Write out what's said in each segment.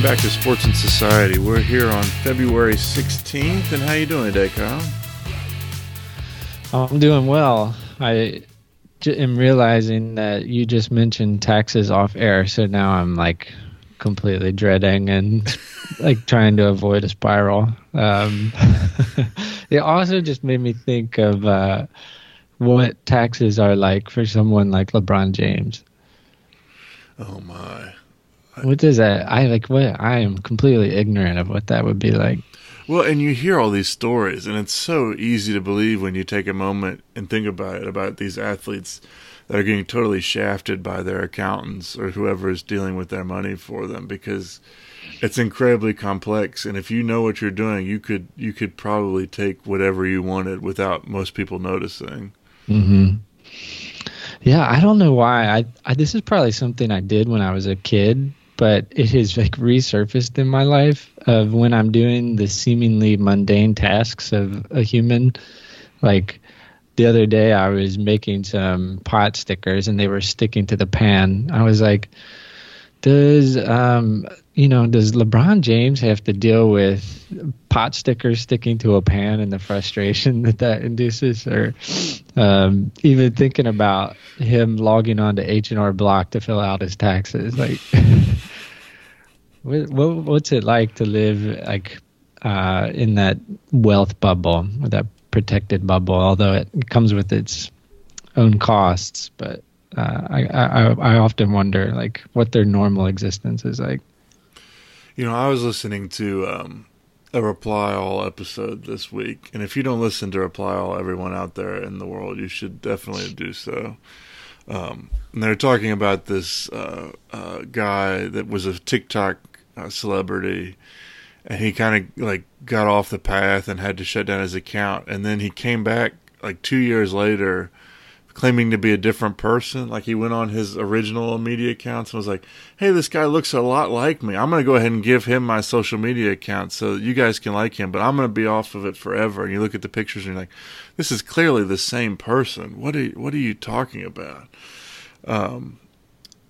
Welcome back to Sports and Society. We're here on February 16th, and how you doing today, Kyle? I'm doing well. I j- am realizing that you just mentioned taxes off air, so now I'm like completely dreading and like trying to avoid a spiral. Um, it also just made me think of uh, what taxes are like for someone like LeBron James. Oh my! What does that? I like what? I am completely ignorant of what that would be like. Well, and you hear all these stories, and it's so easy to believe when you take a moment and think about it about these athletes that are getting totally shafted by their accountants or whoever is dealing with their money for them because it's incredibly complex and if you know what you're doing you could you could probably take whatever you wanted without most people noticing hmm Yeah, I don't know why. I, I this is probably something I did when I was a kid, but it has like resurfaced in my life of when I'm doing the seemingly mundane tasks of a human. Like the other day, I was making some pot stickers and they were sticking to the pan. I was like, does um you know does LeBron James have to deal with pot stickers sticking to a pan and the frustration that that induces? Or um even thinking about him logging on to H&R Block to fill out his taxes like what, what what's it like to live like uh in that wealth bubble that protected bubble although it comes with its own costs but uh, I, I I often wonder like what their normal existence is like. You know, I was listening to um, a Reply All episode this week, and if you don't listen to Reply All, everyone out there in the world, you should definitely do so. Um, and they're talking about this uh, uh, guy that was a TikTok uh, celebrity, and he kind of like got off the path and had to shut down his account, and then he came back like two years later claiming to be a different person. Like he went on his original media accounts and was like, "Hey, this guy looks a lot like me. I'm going to go ahead and give him my social media account so you guys can like him, but I'm going to be off of it forever." And you look at the pictures and you're like, "This is clearly the same person. What are you, what are you talking about?" Um,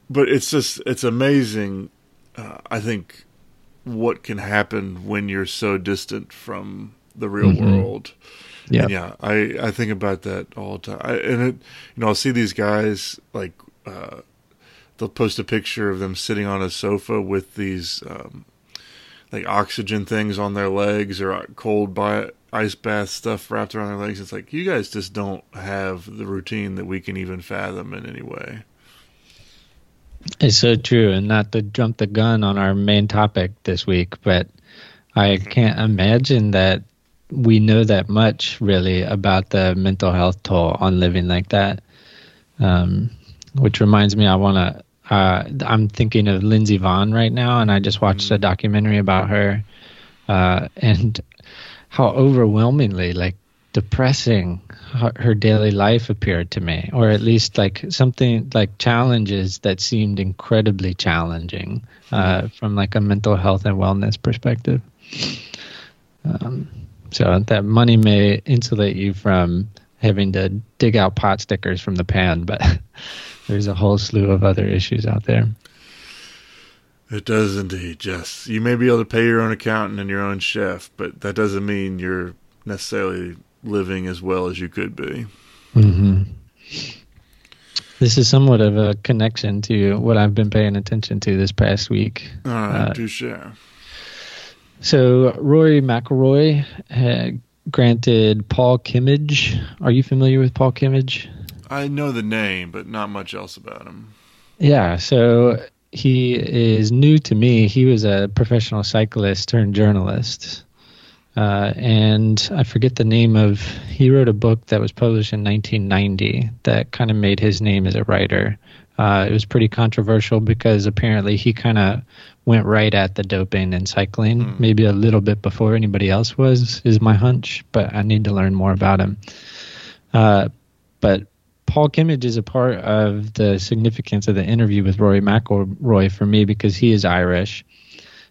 but it's just it's amazing. Uh, I think what can happen when you're so distant from the real mm-hmm. world. Yeah, yeah. I I think about that all the time. I, and it, you know, I'll see these guys like uh, they'll post a picture of them sitting on a sofa with these um, like oxygen things on their legs or cold by ice bath stuff wrapped around their legs. It's like you guys just don't have the routine that we can even fathom in any way. It's so true, and not to jump the gun on our main topic this week, but I can't imagine that we know that much really about the mental health toll on living like that. Um, which reminds me, I want to. Uh, I'm thinking of Lindsey Vonn right now, and I just watched mm-hmm. a documentary about her, uh, and how overwhelmingly like depressing her, her, daily life appeared to me, or at least like something like challenges that seemed incredibly challenging uh, mm-hmm. from like a mental health and wellness perspective. Um, so that money may insulate you from having to dig out pot stickers from the pan, but there's a whole slew of other issues out there. It does indeed, Jess. You may be able to pay your own accountant and your own chef, but that doesn't mean you're necessarily living as well as you could be. Mm-hmm. This is somewhat of a connection to what I've been paying attention to this past week. All right, uh, do share. So Rory McIlroy had granted Paul Kimmage. Are you familiar with Paul Kimmage? I know the name, but not much else about him. Yeah, so he is new to me. He was a professional cyclist turned journalist. Uh, and I forget the name of. He wrote a book that was published in 1990 that kind of made his name as a writer. Uh, it was pretty controversial because apparently he kind of went right at the doping and cycling, mm. maybe a little bit before anybody else was, is my hunch, but I need to learn more about him. Uh, but Paul Kimmage is a part of the significance of the interview with Rory McIlroy for me because he is Irish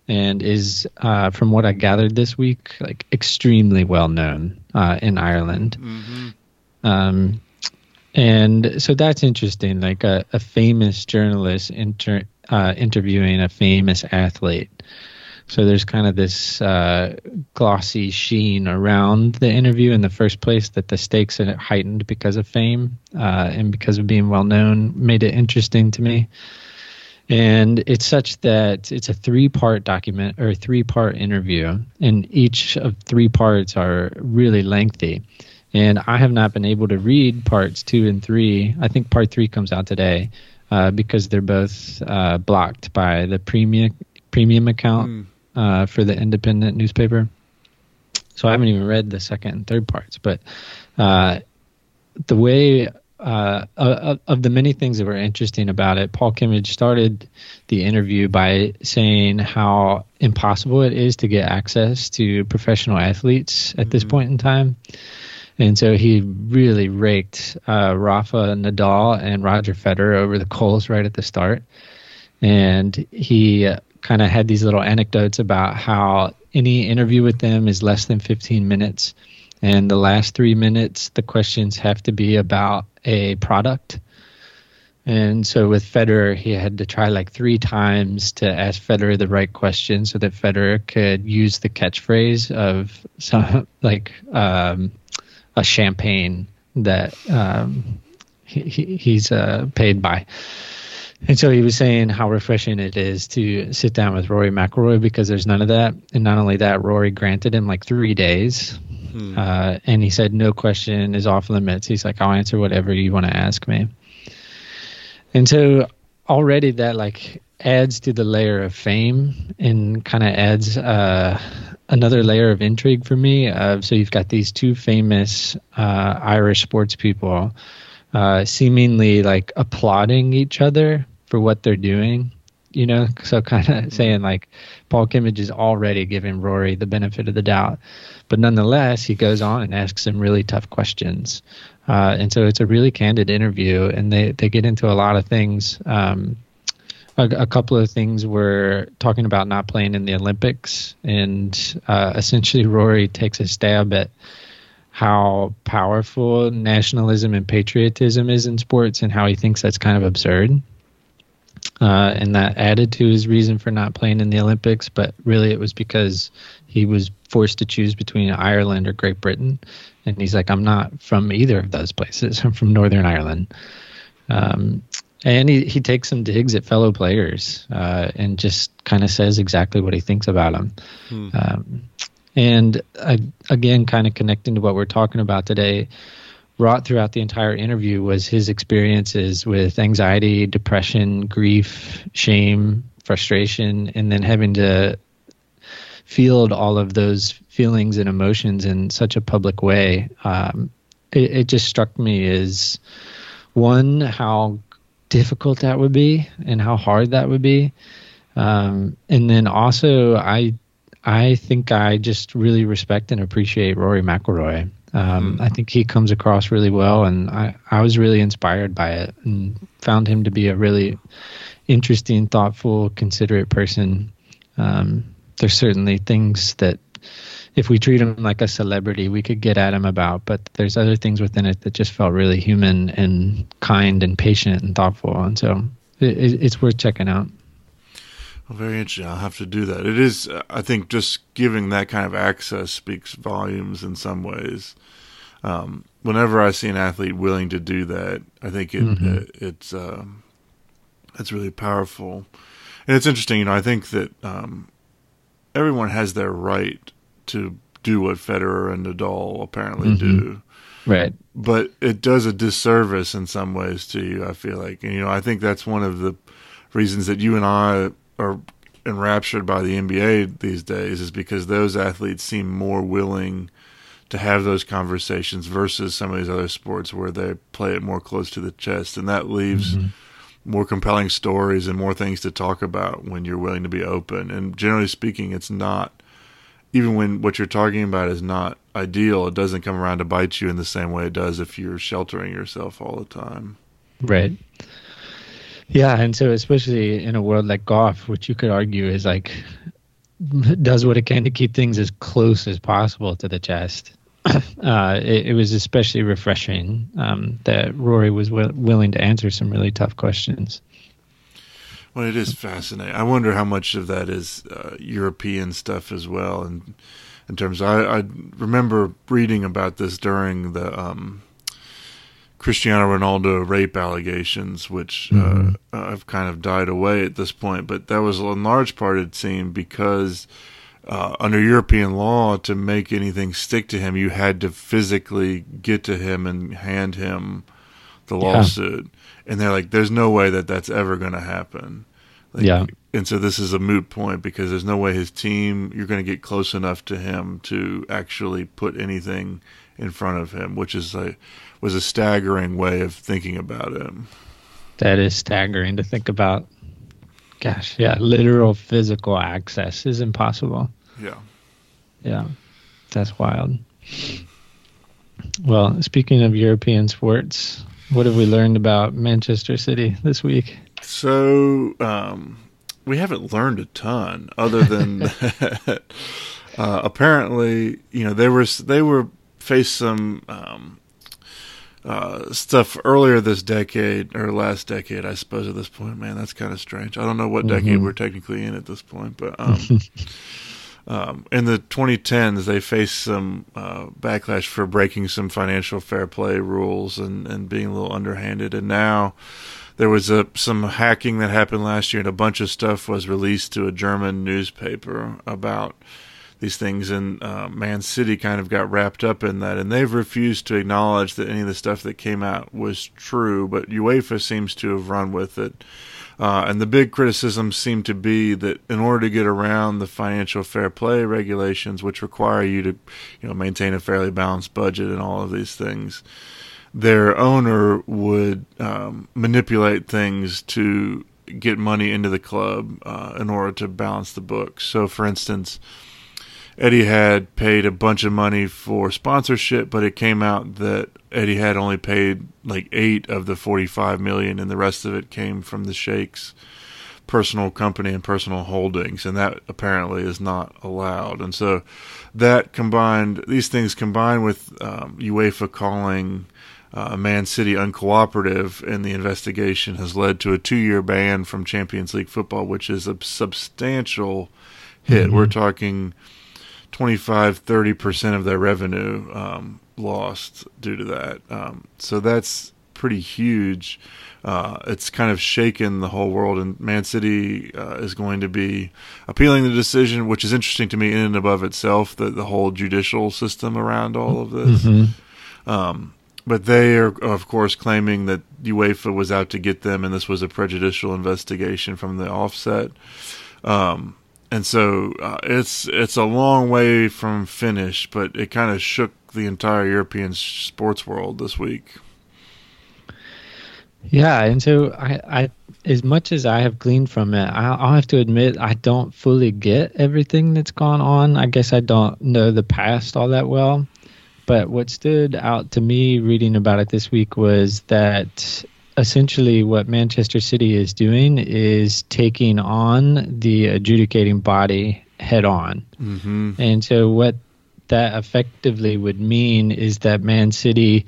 and is, uh, from what I gathered this week, like extremely well known uh, in Ireland. Mm-hmm. Um, and so that's interesting. Like a, a famous journalist inter- uh, interviewing a famous athlete. So there's kind of this uh, glossy sheen around the interview in the first place that the stakes are heightened because of fame uh, and because of being well known made it interesting to me. And it's such that it's a three part document or three part interview, and each of three parts are really lengthy. And I have not been able to read parts two and three. I think part three comes out today uh, because they're both uh, blocked by the premium premium account mm. uh, for the independent newspaper. So I haven't even read the second and third parts. But uh, the way uh, of the many things that were interesting about it, Paul Kimmage started the interview by saying how impossible it is to get access to professional athletes at mm-hmm. this point in time. And so he really raked uh, Rafa Nadal and Roger Federer over the coals right at the start. And he uh, kind of had these little anecdotes about how any interview with them is less than 15 minutes. And the last three minutes, the questions have to be about a product. And so with Federer, he had to try like three times to ask Federer the right question so that Federer could use the catchphrase of some like um, a champagne that um, he, he's uh, paid by. And so he was saying how refreshing it is to sit down with Rory McIlroy because there's none of that. And not only that, Rory granted him like three days. Hmm. Uh, and he said, no question is off limits. He's like, I'll answer whatever you want to ask me. And so already that like adds to the layer of fame and kind of adds uh, another layer of intrigue for me. Uh, so you've got these two famous uh, Irish sports people uh, seemingly like applauding each other for what they're doing. You know, so kind of mm-hmm. saying like Paul Kimmage is already giving Rory the benefit of the doubt, but nonetheless he goes on and asks some really tough questions, uh, and so it's a really candid interview, and they they get into a lot of things. Um, a, a, couple of things were talking about not playing in the Olympics, and uh, essentially Rory takes a stab at how powerful nationalism and patriotism is in sports, and how he thinks that's kind of absurd. Uh, and that added to his reason for not playing in the Olympics, but really it was because he was forced to choose between Ireland or Great Britain, and he's like, I'm not from either of those places. I'm from Northern Ireland. Um, and he, he takes some digs at fellow players uh, and just kind of says exactly what he thinks about them. Hmm. Um, and uh, again, kind of connecting to what we're talking about today, wrought throughout the entire interview was his experiences with anxiety, depression, grief, shame, frustration, and then having to field all of those feelings and emotions in such a public way. Um, it, it just struck me as one, how difficult that would be and how hard that would be. Um, and then also, I I think I just really respect and appreciate Rory McIlroy. Um, mm. I think he comes across really well, and I, I was really inspired by it and found him to be a really interesting, thoughtful, considerate person. Um, there's certainly things that if we treat him like a celebrity, we could get at him about. But there's other things within it that just felt really human and kind and patient and thoughtful. And so it, it's worth checking out. Well, very interesting. I'll have to do that. It is, uh, I think, just giving that kind of access speaks volumes in some ways. Um, whenever I see an athlete willing to do that, I think it, mm-hmm. it it's um, it's really powerful. And it's interesting, you know. I think that um, everyone has their right to do what Federer and Nadal apparently mm-hmm. do. Right. But it does a disservice in some ways to you, I feel like. And, you know, I think that's one of the reasons that you and I are enraptured by the NBA these days is because those athletes seem more willing to have those conversations versus some of these other sports where they play it more close to the chest. And that leaves. Mm-hmm more compelling stories and more things to talk about when you're willing to be open. And generally speaking, it's not even when what you're talking about is not ideal, it doesn't come around to bite you in the same way it does if you're sheltering yourself all the time. Right. Yeah, and so especially in a world like golf, which you could argue is like does what it can to keep things as close as possible to the chest. Uh, it, it, was especially refreshing um, that Rory was w- willing to answer some really tough questions. Well, it is fascinating. I wonder how much of that is uh, European stuff as well, and in terms, of, I, I remember reading about this during the um, Cristiano Ronaldo rape allegations, which uh, mm-hmm. uh, have kind of died away at this point. But that was in large part, it seemed, because uh, under European law, to make anything stick to him, you had to physically get to him and hand him the lawsuit. Yeah. And they're like, "There's no way that that's ever going to happen." Like, yeah. And so this is a moot point because there's no way his team you're going to get close enough to him to actually put anything in front of him, which is a was a staggering way of thinking about him. That is staggering to think about. Gosh, yeah, literal physical access is impossible. Yeah. Yeah. That's wild. Well, speaking of European sports, what have we learned about Manchester City this week? So, um, we haven't learned a ton other than uh, apparently, you know, they were they were faced some um, uh, stuff earlier this decade or last decade, I suppose. At this point, man, that's kind of strange. I don't know what decade mm-hmm. we're technically in at this point, but um, um, in the 2010s, they faced some uh, backlash for breaking some financial fair play rules and and being a little underhanded, and now there was a some hacking that happened last year, and a bunch of stuff was released to a German newspaper about these things, and uh, Man City kind of got wrapped up in that, and they've refused to acknowledge that any of the stuff that came out was true, but UEFA seems to have run with it. Uh, and the big criticism seemed to be that in order to get around the financial fair play regulations, which require you to, you know, maintain a fairly balanced budget and all of these things, their owner would um, manipulate things to get money into the club uh, in order to balance the books. So, for instance, Etihad paid a bunch of money for sponsorship, but it came out that Etihad only paid like eight of the 45 million, and the rest of it came from the Sheikh's personal company and personal holdings, and that apparently is not allowed. And so that combined, these things combined with um, UEFA calling uh, Man City uncooperative in the investigation has led to a two year ban from Champions League football, which is a substantial hit. Mm-hmm. We're talking 25, 30% of their revenue um, lost due to that. Um, so that's pretty huge. Uh, it's kind of shaken the whole world, and Man City uh, is going to be appealing the decision, which is interesting to me in and above itself. The the whole judicial system around all of this. Mm-hmm. Um, but they are, of course, claiming that UEFA was out to get them, and this was a prejudicial investigation from the offset. Um, and so uh, it's it's a long way from finished, but it kind of shook the entire European sports world this week. Yeah, and so I, I as much as I have gleaned from it, I, I'll have to admit I don't fully get everything that's gone on. I guess I don't know the past all that well. But what stood out to me reading about it this week was that essentially what Manchester City is doing is taking on the adjudicating body head on. Mm-hmm. And so what that effectively would mean is that Man City,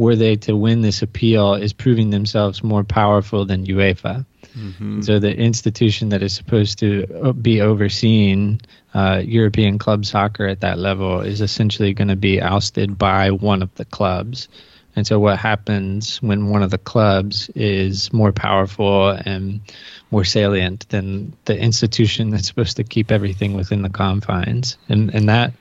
were they to win this appeal, is proving themselves more powerful than UEFA. Mm-hmm. So the institution that is supposed to uh, be overseeing uh, European club soccer at that level is essentially going to be ousted by one of the clubs. And so what happens when one of the clubs is more powerful and more salient than the institution that's supposed to keep everything within the confines? And and that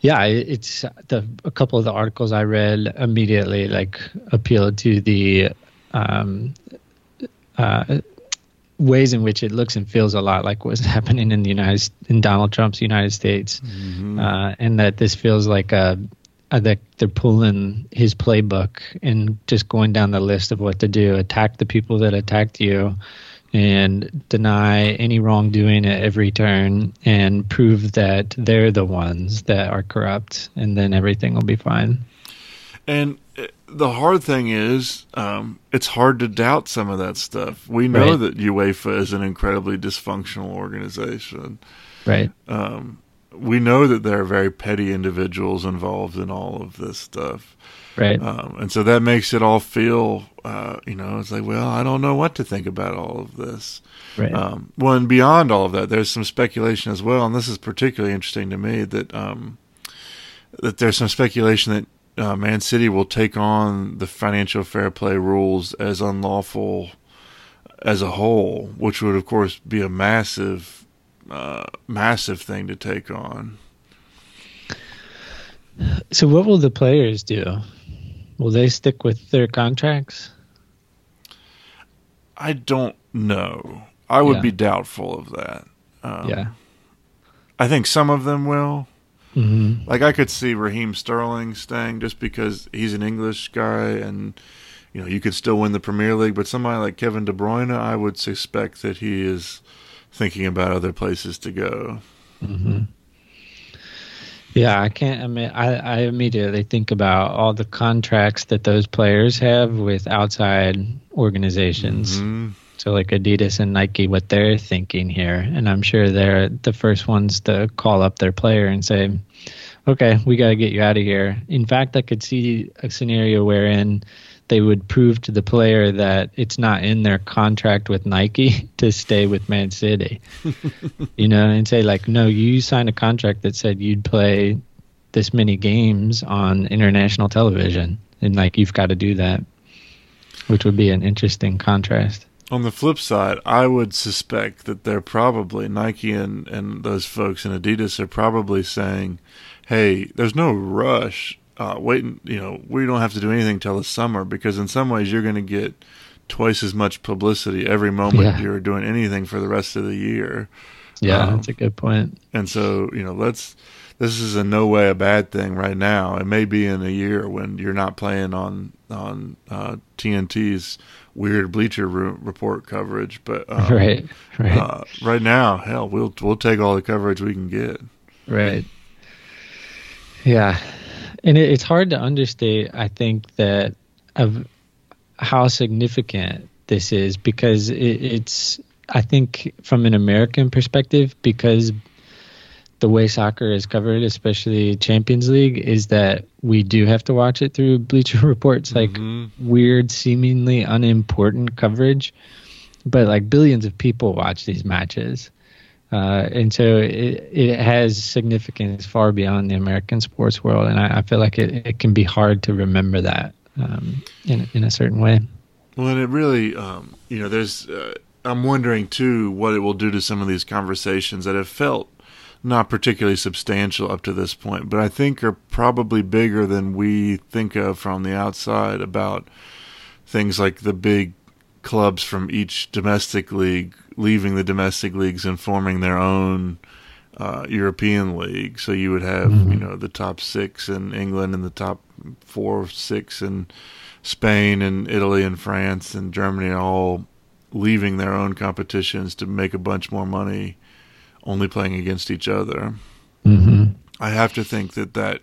yeah, it's the a couple of the articles I read immediately like appealed to the um, uh, ways in which it looks and feels a lot like what's happening in the United in Donald Trump's United States, mm-hmm. uh, and that this feels like a, that they're pulling his playbook and just going down the list of what to do: attack the people that attacked you, and deny any wrongdoing at every turn, and prove that they're the ones that are corrupt, and then everything will be fine. And the hard thing is, um, it's hard to doubt some of that stuff. We know right. that UEFA is an incredibly dysfunctional organization, right? Um, we know that there are very petty individuals involved in all of this stuff. Right. Um, and so that makes it all feel, uh, you know, it's like, well, I don't know what to think about all of this. Right. Um, well, and beyond all of that, there's some speculation as well, and this is particularly interesting to me that um, that there's some speculation that uh, Man City will take on the financial fair play rules as unlawful as a whole, which would, of course, be a massive, uh, massive thing to take on. So, what will the players do? Will they stick with their contracts? I don't know. I would Yeah. be doubtful of that. Um, yeah. I think some of them will. hmm Like I could see Raheem Sterling staying just because he's an English guy and you know you could still win the Premier League. But somebody like Kevin De Bruyne, I would suspect that he is thinking about other places to go. hmm Yeah, I can't admit. I, I immediately think about all the contracts that those players have with outside organizations. Mhm. So, like Adidas and Nike, what they're thinking here. And I'm sure they're the first ones to call up their player and say, okay, we got to get you out of here. In fact, I could see a scenario wherein they would prove to the player that it's not in their contract with Nike to stay with Man City. you know, and say, like, no, you signed a contract that said you'd play this many games on international television. And, like, you've got to do that, which would be an interesting contrast. On the flip side, I would suspect that they're probably Nike and, and those folks in Adidas are probably saying, "Hey, there's no rush. Uh, wait, you know, we don't have to do anything till the summer because in some ways you're going to get twice as much publicity every moment Yeah. you're doing anything for the rest of the year." Yeah, Um, that's a good point. And so, you know, let's. This is in no way a bad thing right now. It may be in a year when you're not playing on on uh, TNT's weird Bleacher report coverage, but um, right, right, uh, right now, hell, we'll we'll take all the coverage we can get. right. Yeah, and it, it's hard to understate. I think that of how significant this is because it, it's. I think from an American perspective, because the way soccer is covered, especially Champions League, is that we do have to watch it through Bleacher Reports, like Mhm. weird, seemingly unimportant coverage. But like billions of people watch these matches. Uh, and so it, it has significance far beyond the American sports world. And I, I feel like it, it can be hard to remember that um, in, in a certain way. Well, and it really, um, you know, there's. Uh, I'm wondering too what it will do to some of these conversations that have felt not particularly substantial up to this point, but I think are probably bigger than we think of from the outside about things like the big clubs from each domestic league leaving the domestic leagues and forming their own uh, European league. So you would have, Mhm. you know, the top six in England and the top four, six in Spain and Italy and France and Germany all leaving their own competitions to make a bunch more money only playing against each other. Mm-hmm. I have to think that that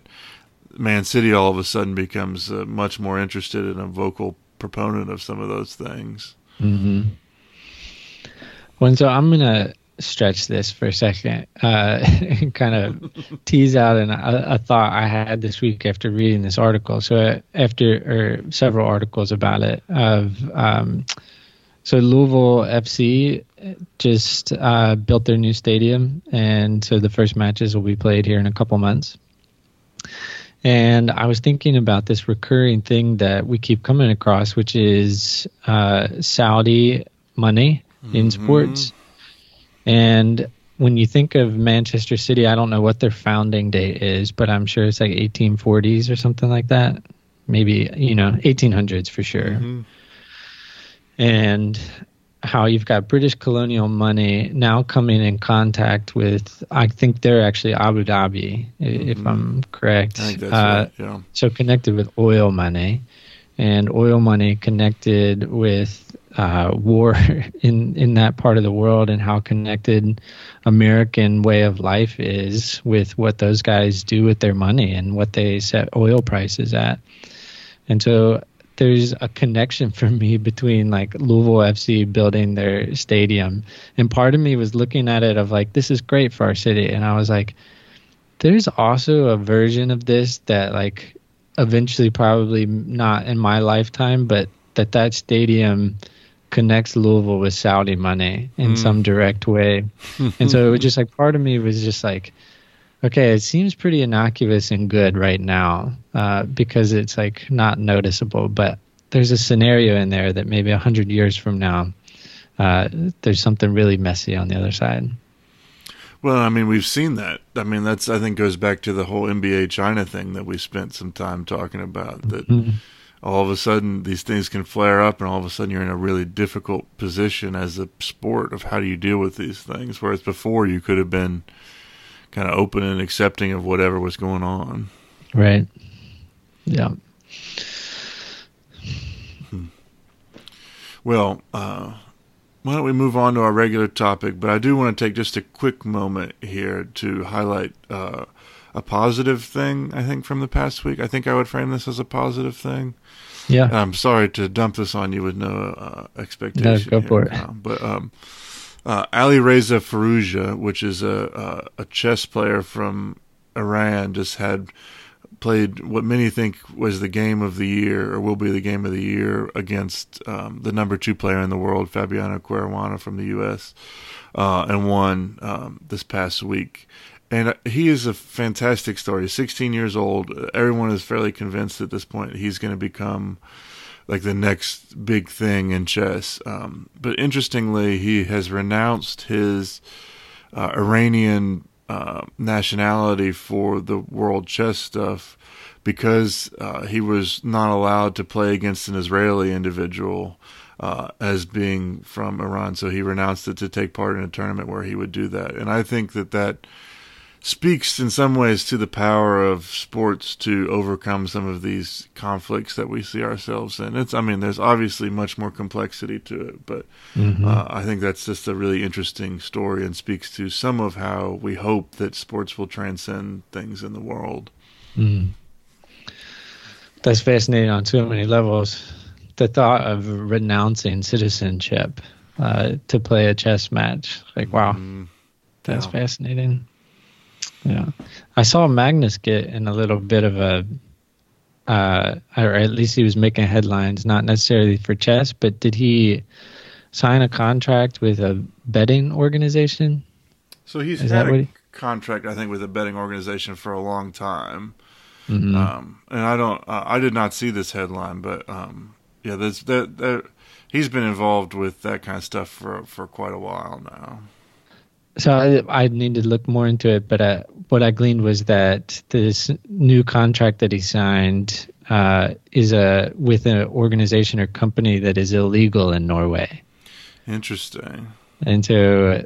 Man City all of a sudden becomes uh, much more interested in a vocal proponent of some of those things. Mm-hmm. Well, so I'm gonna stretch this for a second, uh, and kind of tease out an, a, a thought I had this week after reading this article. So uh, after or several articles about it of um, so Louisville FC just uh, built their new stadium, and so the first matches will be played here in a couple months. And I was thinking about this recurring thing that we keep coming across, which is uh, Saudi money in Mhm. sports. And when you think of Manchester City, I don't know what their founding date is, but I'm sure it's like 1840s or something like that. Maybe, you know, 1800s for sure Mhm. and how you've got British colonial money now coming in contact with, I think they're actually Abu Dhabi, i if. I'm correct. I think that's Uh, right. Yeah. So connected with oil money, and oil money connected with uh, war in in that part of the world, and how connected American way of life is with what those guys do with their money and what they set oil prices at. And so there's a connection for me between like Louisville FC building their stadium, and part of me was looking at it of like this is great for our city, and I was like, there's also a version of this that like eventually probably not in my lifetime, but that that stadium connects Louisville with Saudi money in mm. some direct way. and so it was just like part of me was just like, okay, it seems pretty innocuous and good right now uh, because it's like not noticeable, but there's a scenario in there that maybe a hundred years from now, uh, there's something really messy on the other side. Well, I mean, we've seen that. I mean, that's I think goes back to the whole NBA China thing that we spent some time talking about. That mm-hmm. All of a sudden these things can flare up, and all of a sudden you're in a really difficult position as a sport of how do you deal with these things. Whereas before you could have been kind of open and accepting of whatever was going on. Right. Yeah. Hmm. Well, uh, why don't we move on to our regular topic? But I do want to take just a quick moment here to highlight uh, a positive thing, I think, from the past week. I think I would frame this as a positive thing. Yeah. I'm sorry to dump this on you with no uh, expectation. No, go for it. Now, but um, uh, Alireza Firouzja, which is a, a, a chess player from Iran, just had played what many think was the game of the year or will be the game of the year against um, the number two player in the world, Fabiano Caruana from the U.S., uh, and won um, this past week. And uh, he is a fantastic story. 16 years old. Everyone is fairly convinced at this point he's going to become like the next big thing in chess. Um, but interestingly, he has renounced his uh, Iranian uh, nationality for the world chess stuff because uh, he was not allowed to play against an Israeli individual uh, as being from Iran. So he renounced it to take part in a tournament where he would do that. And I think that that speaks in some ways to the power of sports to overcome some of these conflicts that we see ourselves in. It's, I mean, there's obviously much more complexity to it, but mm-hmm. uh, I think that's just a really interesting story and speaks to some of how we hope that sports will transcend things in the world. Mm. That's fascinating on so many levels. The thought of renouncing citizenship uh, to play a chess match, like, wow, mm. that's yeah. fascinating. Yeah, I saw Magnus get in a little bit of a, uh, or at least he was making headlines, not necessarily for chess, but did he sign a contract with a betting organization? So he's Is had a he... contract, I think, with a betting organization for a long time. Mm-hmm. Um, and I don't, uh, I did not see this headline, but um, yeah, there's that, that he's been involved with that kind of stuff for for quite a while now. So I, I need to look more into it, but uh, what I gleaned was that this new contract that he signed uh, is a with an organization or company that is illegal in Norway. Interesting. And so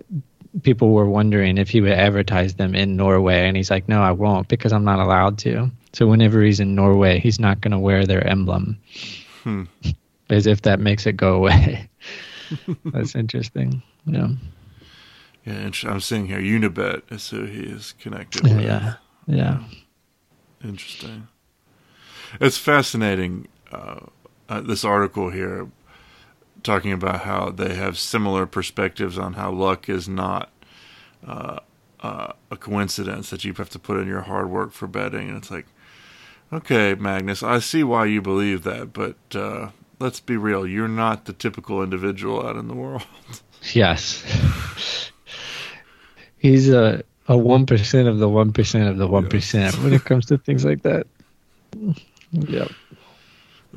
people were wondering if he would advertise them in Norway, and he's like, "No, I won't because I'm not allowed to." So whenever he's in Norway, he's not going to wear their emblem, hmm. as if that makes it go away. That's interesting. Yeah. Yeah, I'm seeing here Unibet is who he is connected yeah, with. Yeah, yeah. Interesting. It's fascinating. Uh, uh, this article here talking about how they have similar perspectives on how luck is not uh, uh, a coincidence that you have to put in your hard work for betting, and it's like, okay, Magnus, I see why you believe that, but uh, let's be real, you're not the typical individual out in the world. Yes he's a a one percent of the one percent of the one percent when it comes to things like that. Yeah.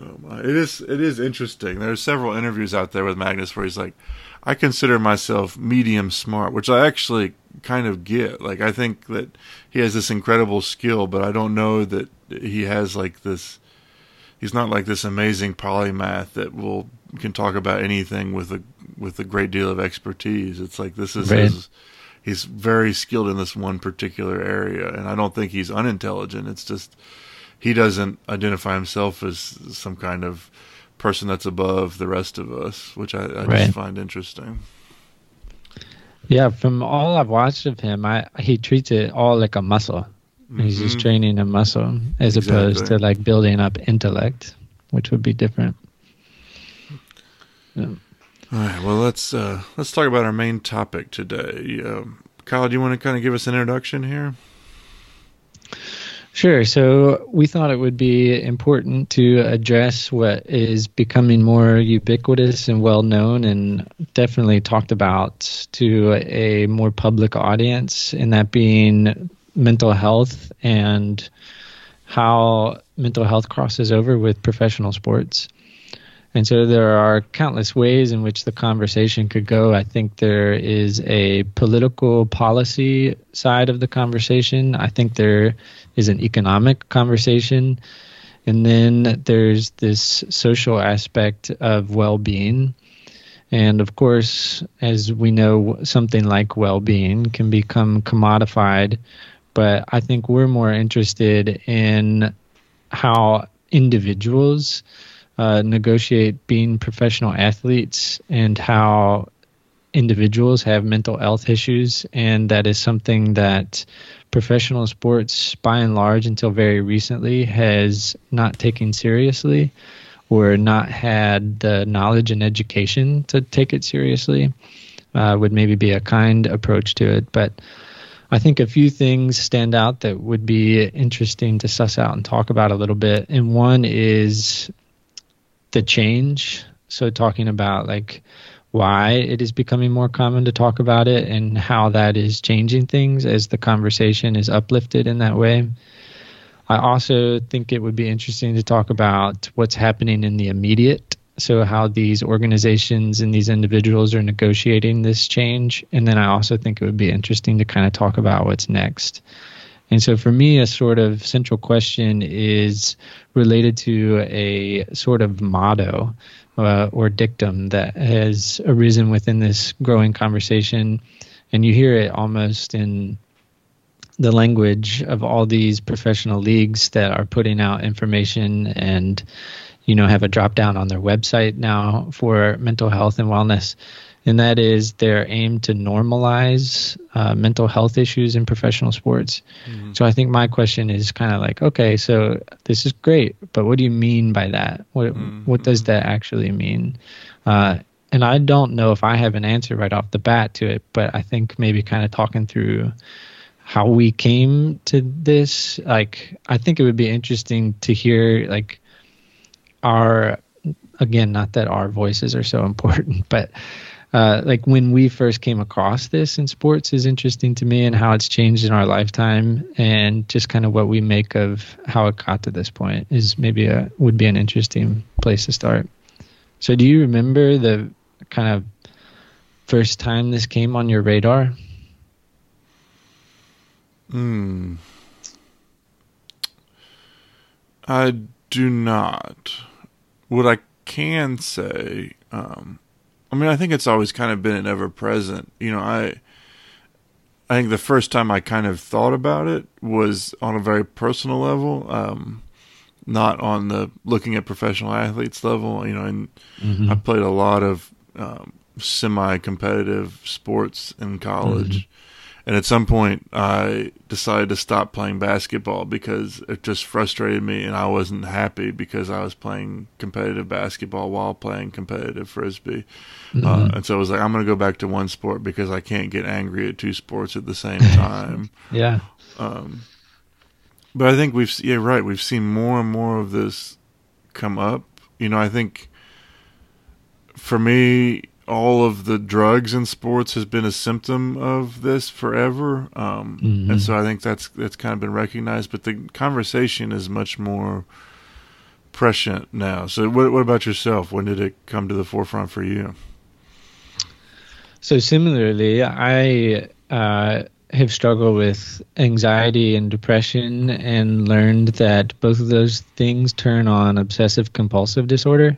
Oh it is it is interesting. There's several interviews out there with Magnus where he's like, I consider myself medium smart, which I actually kind of get. Like I think that he has this incredible skill, but I don't know that he has like this he's not like this amazing polymath that will can talk about anything with a with a great deal of expertise. It's like this is right. his he's very skilled in this one particular area, and I don't think he's unintelligent. It's just he doesn't identify himself as some kind of person that's above the rest of us, which I, I right. just find interesting. Yeah, from all I've watched of him, I he treats it all like a muscle. Mm-hmm. He's just mm-hmm. training a muscle as exactly. opposed to like building up intellect, which would be different. Yeah. All right. Well, let's uh, let's talk about our main topic today. Um, Kyle, do you want to kind of give us an introduction here? Sure. So we thought it would be important to address what is becoming more ubiquitous and well known and definitely talked about to a more public audience, and that being mental health and how mental health crosses over with professional sports. And so there are countless ways in which the conversation could go. I think there is a political policy side of the conversation. I think there is an economic conversation. And then there's this social aspect of well being. And of course, as we know, something like well being can become commodified. But I think we're more interested in how individuals uh, negotiate being professional athletes and how individuals have mental health issues. And that is something that professional sports, by and large, until very recently, has not taken seriously or not had the knowledge and education to take it seriously. Uh, would maybe be a kind approach to it. But I think a few things stand out that would be interesting to suss out and talk about a little bit. And one is the change. So talking about like why it is becoming more common to talk about it and how that is changing things as the conversation is uplifted in that way. I also think it would be interesting to talk about what's happening in the immediate. So, how these organizations and these individuals are negotiating this change. And then I also think it would be interesting to kind of talk about what's next. And so for me, a sort of central question is related to a sort of motto uh, or dictum that has arisen within this growing conversation. And you hear it almost in the language of all these professional leagues that are putting out information and you know have a drop down on their website now for mental health and wellness and that is their aim to normalize uh, mental health issues in professional sports. Mm-hmm. So I think my question is kind of like, okay, so this is great, but what do you mean by that? What mm-hmm. what does that actually mean? Uh, and I don't know if I have an answer right off the bat to it, but I think maybe kind of talking through how we came to this, like I think it would be interesting to hear like our again, not that our voices are so important, but uh, like when we first came across this in sports is interesting to me and how it's changed in our lifetime and just kind of what we make of how it got to this point is maybe a would be an interesting place to start. So do you remember the kind of first time this came on your radar? Hmm. I do not. What I can say um, I mean, I think it's always kind of been an ever present. You know, I I think the first time I kind of thought about it was on a very personal level, um, not on the looking at professional athletes level. You know, and mm-hmm. I played a lot of um, semi-competitive sports in college, mm-hmm. And at some point, I decided to stop playing basketball because it just frustrated me, and I wasn't happy because I was playing competitive basketball while playing competitive frisbee. Mm-hmm. Uh, and so I was like, I'm going to go back to one sport because I can't get angry at two sports at the same time. yeah. Um, but I think we've yeah right we've seen more and more of this come up. You know, I think for me, all of the drugs in sports has been a symptom of this forever, um, mm-hmm. and so I think that's that's kind of been recognized. But the conversation is much more prescient now. So, what, what about yourself? When did it come to the forefront for you? So, similarly, I uh, have struggled with anxiety and depression, and learned that both of those things turn on obsessive compulsive disorder,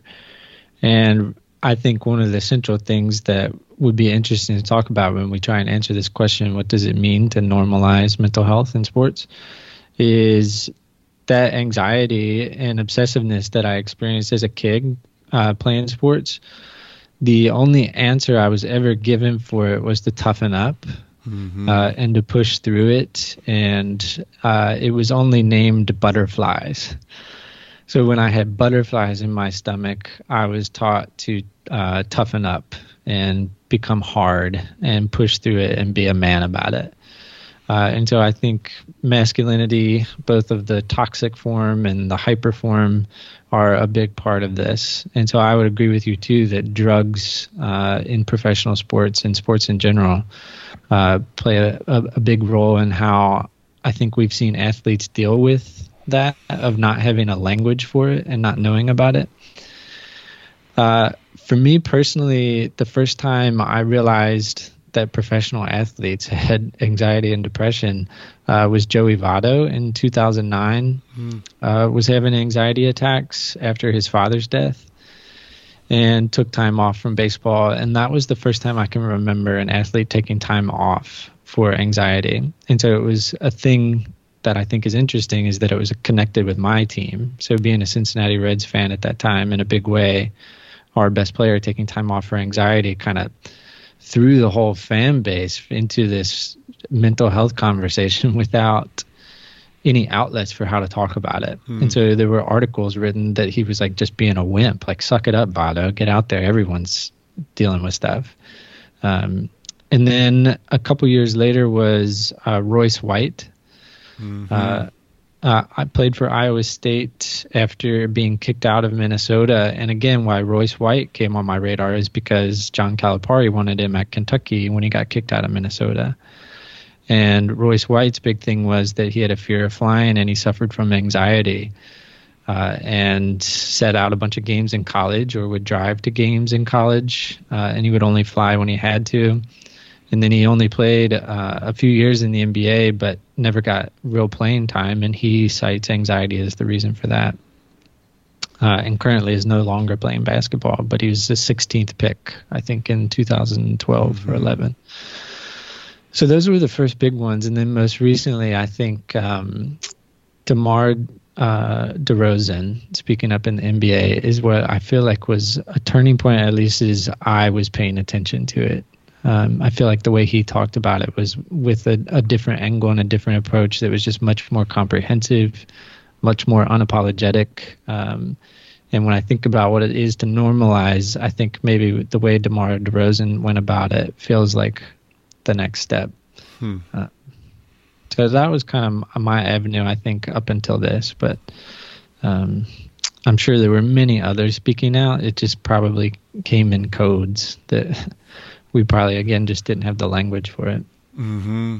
and I think one of the central things that would be interesting to talk about when we try and answer this question, what does it mean to normalize mental health in sports, is that anxiety and obsessiveness that I experienced as a kid uh, playing sports. The only answer I was ever given for it was to toughen up mm-hmm. uh, and to push through it. And uh, it was only named butterflies. So when I had butterflies in my stomach, I was taught to uh, toughen up and become hard and push through it and be a man about it. Uh, and so I think masculinity, both of the toxic form and the hyper form, are a big part of this. And so I would agree with you too that drugs uh, in professional sports and sports in general uh, play a, a, a, big role in how I think we've seen athletes deal with that of not having a language for it and not knowing about it. For me personally, the first time I realized that professional athletes had anxiety and depression uh, was Joey Votto in 2009. Mm. Uh, was having anxiety attacks after his father's death, and took time off from baseball. And that was the first time I can remember an athlete taking time off for anxiety. And so it was a thing that I think is interesting is that it was connected with my team. So being a Cincinnati Reds fan at that time in a big way, our best player taking time off for anxiety kind of threw the whole fan base into this mental health conversation without any outlets for how to talk about it. Hmm. And so there were articles written that he was like just being a wimp, like suck it up, Votto, get out there. Everyone's dealing with stuff. Um, and then a couple years later was uh, Royce White. Mm-hmm. Uh, uh, I played for Iowa State after being kicked out of Minnesota. And again, why Royce White came on my radar is because John Calipari wanted him at Kentucky when he got kicked out of Minnesota. And Royce White's big thing was that he had a fear of flying and he suffered from anxiety. Uh, and set out a bunch of games in college or would drive to games in college. Uh, and he would only fly when he had to and then he only played uh, a few years in the NBA, but never got real playing time. And he cites anxiety as the reason for that. Uh, and currently is no longer playing basketball, but he was the 16th pick, I think, in 2012 mm-hmm. or 11. So those were the first big ones, and then most recently, I think um, DeMar uh, DeRozan speaking up in the NBA is what I feel like was a turning point. At least as I was paying attention to it, um, I feel like the way he talked about it was with a, a, different angle and a different approach that was just much more comprehensive, much more unapologetic. Um, and when I think about what it is to normalize, I think maybe the way DeMar DeRozan went about it feels like the next step. Hmm. Uh, so that was kind of my avenue, I think, up until this. But um, I'm sure there were many others speaking out. It just probably came in codes that we probably again just didn't have the language for it. Hmm.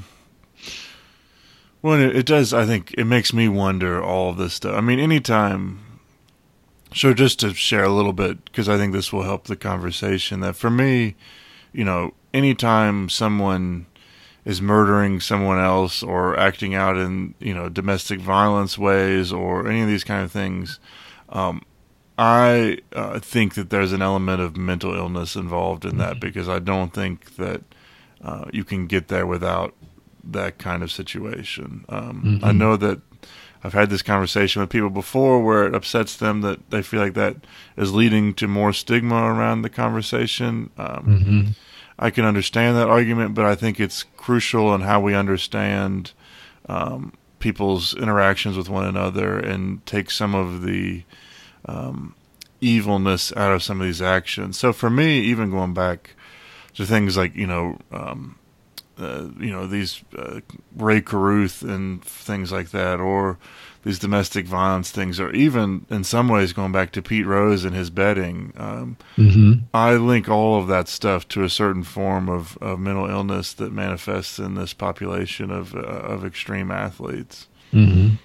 Well, it, it does. I think it makes me wonder all of this stuff. I mean, anytime. So just to share a little bit, because I think this will help the conversation. That for me, you know, anytime someone is murdering someone else or acting out in you know domestic violence ways or any of these kind of things, um, I uh, think that there's an element of mental illness involved in that mm-hmm. because I don't think that uh, you can get there without that kind of situation. Um, mm-hmm. I know that I've had this conversation with people before where it upsets them that they feel like that is leading to more stigma around the conversation. Um, mm-hmm. I can understand that argument, but I think it's crucial in how we understand um, people's interactions with one another and take some of the um, evilness out of some of these actions. So for me, even going back to things like you know, um, uh, you know these uh, Rae Carruth and things like that, or these domestic violence things, or even in some ways going back to Pete Rose and his betting. Um, mm-hmm. I link all of that stuff to a certain form of, of mental illness that manifests in this population of uh, of extreme athletes. Mm-hmm.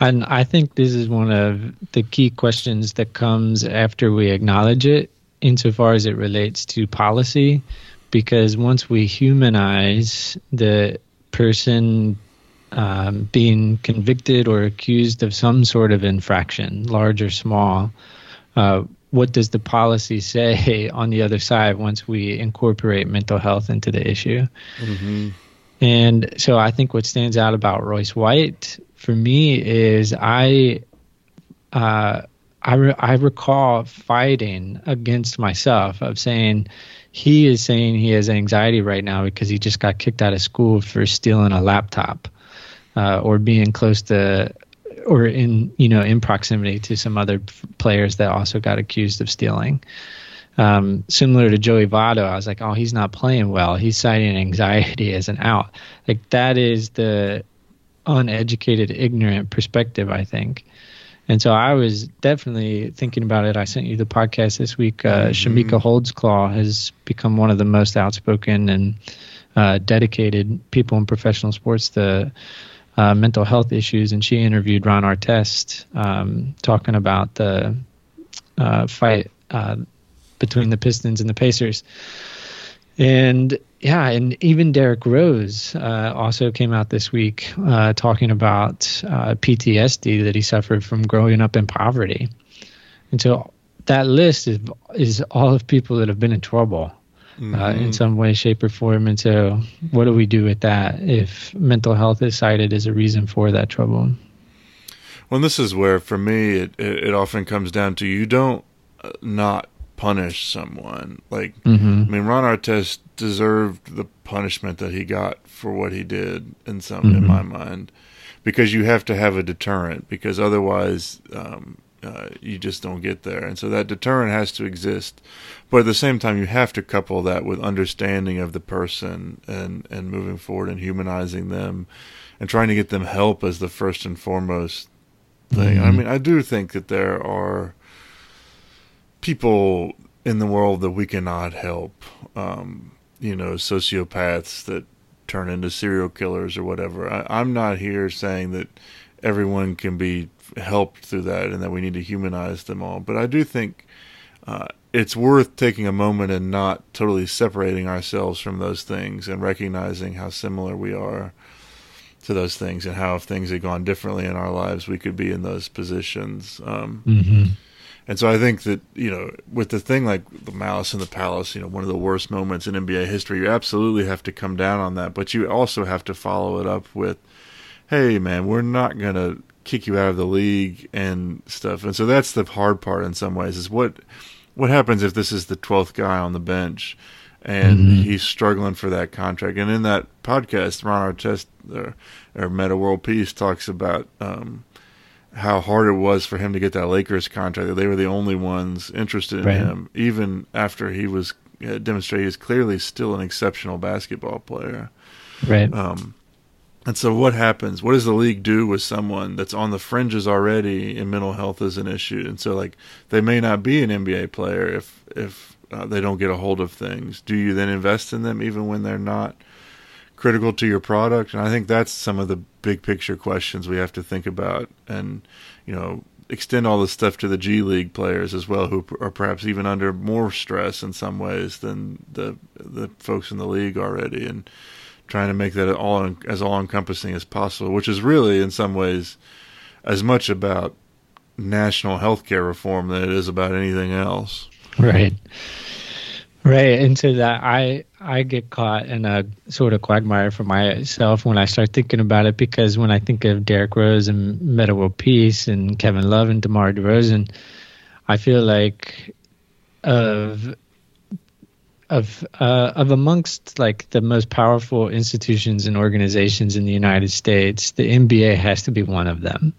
And I think this is one of the key questions that comes after we acknowledge it, insofar as it relates to policy, because once we humanize the person um, being convicted or accused of some sort of infraction, large or small, uh, what does the policy say on the other side once we incorporate mental health into the issue? Mm-hmm. And so I think what stands out about Royce White for me is I uh, I, re- I recall fighting against myself of saying he is saying he has anxiety right now because he just got kicked out of school for stealing a laptop uh, or being close to or in you know in proximity to some other players that also got accused of stealing um, similar to Joey Votto, I was like, oh, he's not playing well. He's citing anxiety as an out. Like that is the uneducated, ignorant perspective, I think. And so I was definitely thinking about it. I sent you the podcast this week. Uh, mm-hmm. Chamique Holdsclaw has become one of the most outspoken and uh, dedicated people in professional sports to uh, mental health issues. And she interviewed Ron Artest um, talking about the uh, fight uh, between the Pistons and the Pacers. And yeah, and even Derrick Rose uh, also came out this week uh, talking about uh, PTSD that he suffered from growing up in poverty. And so that list is is all of people that have been in trouble uh, mm-hmm. in some way, shape, or form. And so, what do we do with that if mental health is cited as a reason for that trouble? Well, this is where, for me, it, it, it often comes down to you don't uh, not punish someone. Like, mm-hmm. I mean, Ron Artest deserved the punishment that he got for what he did in some, mm-hmm. in my mind, because you have to have a deterrent. Because otherwise, um, uh, you just don't get there. And so that deterrent has to exist. But at the same time, you have to couple that with understanding of the person and, and moving forward and humanizing them and trying to get them help as the first and foremost thing. Mm-hmm. I mean, I do think that there are people in the world that we cannot help. Um, you know, sociopaths that turn into serial killers or whatever. I, I'm not here saying that everyone can be helped through that and that we need to humanize them all. But I do think uh, it's worth taking a moment and not totally separating ourselves from those things and recognizing how similar we are to those things and how if things had gone differently in our lives, we could be in those positions. Um, mm-hmm. And so I think that, you know, with the thing like the Malice in the Palace, you know, one of the worst moments in NBA history, you absolutely have to come down on that. But you also have to follow it up with, hey, man, we're not going to kick you out of the league and stuff. And so that's the hard part in some ways is what what happens if this is the 12th guy on the bench and mm-hmm. he's struggling for that contract. And in that podcast, Ron Artest or, or Metta World Peace talks about um, how hard it was for him to get that Lakers contract. That they were the only ones interested in right. him, even after he was uh, demonstrated he's clearly still an exceptional basketball player. Right. Um, and so, what happens? What does the league do with someone that's on the fringes already and mental health is an issue? And so, like, they may not be an NBA player if if uh, they don't get a hold of things. Do you then invest in them even when they're not critical to your product? And I think that's some of the big picture questions we have to think about. And you know, extend all this stuff to the G League players as well, who are perhaps even under more stress in some ways than the the folks in the league already. And trying to make that all as all encompassing as possible, which is really in some ways as much about national health care reform than it is about anything else. Right. Right. And so that I I get caught in a sort of quagmire for myself when I start thinking about it because when I think of Derrick Rose and Metta World Peace and Kevin Love and DeMar DeRozan, I feel like of of uh, of amongst like the most powerful institutions and organizations in the United States, the NBA has to be one of them.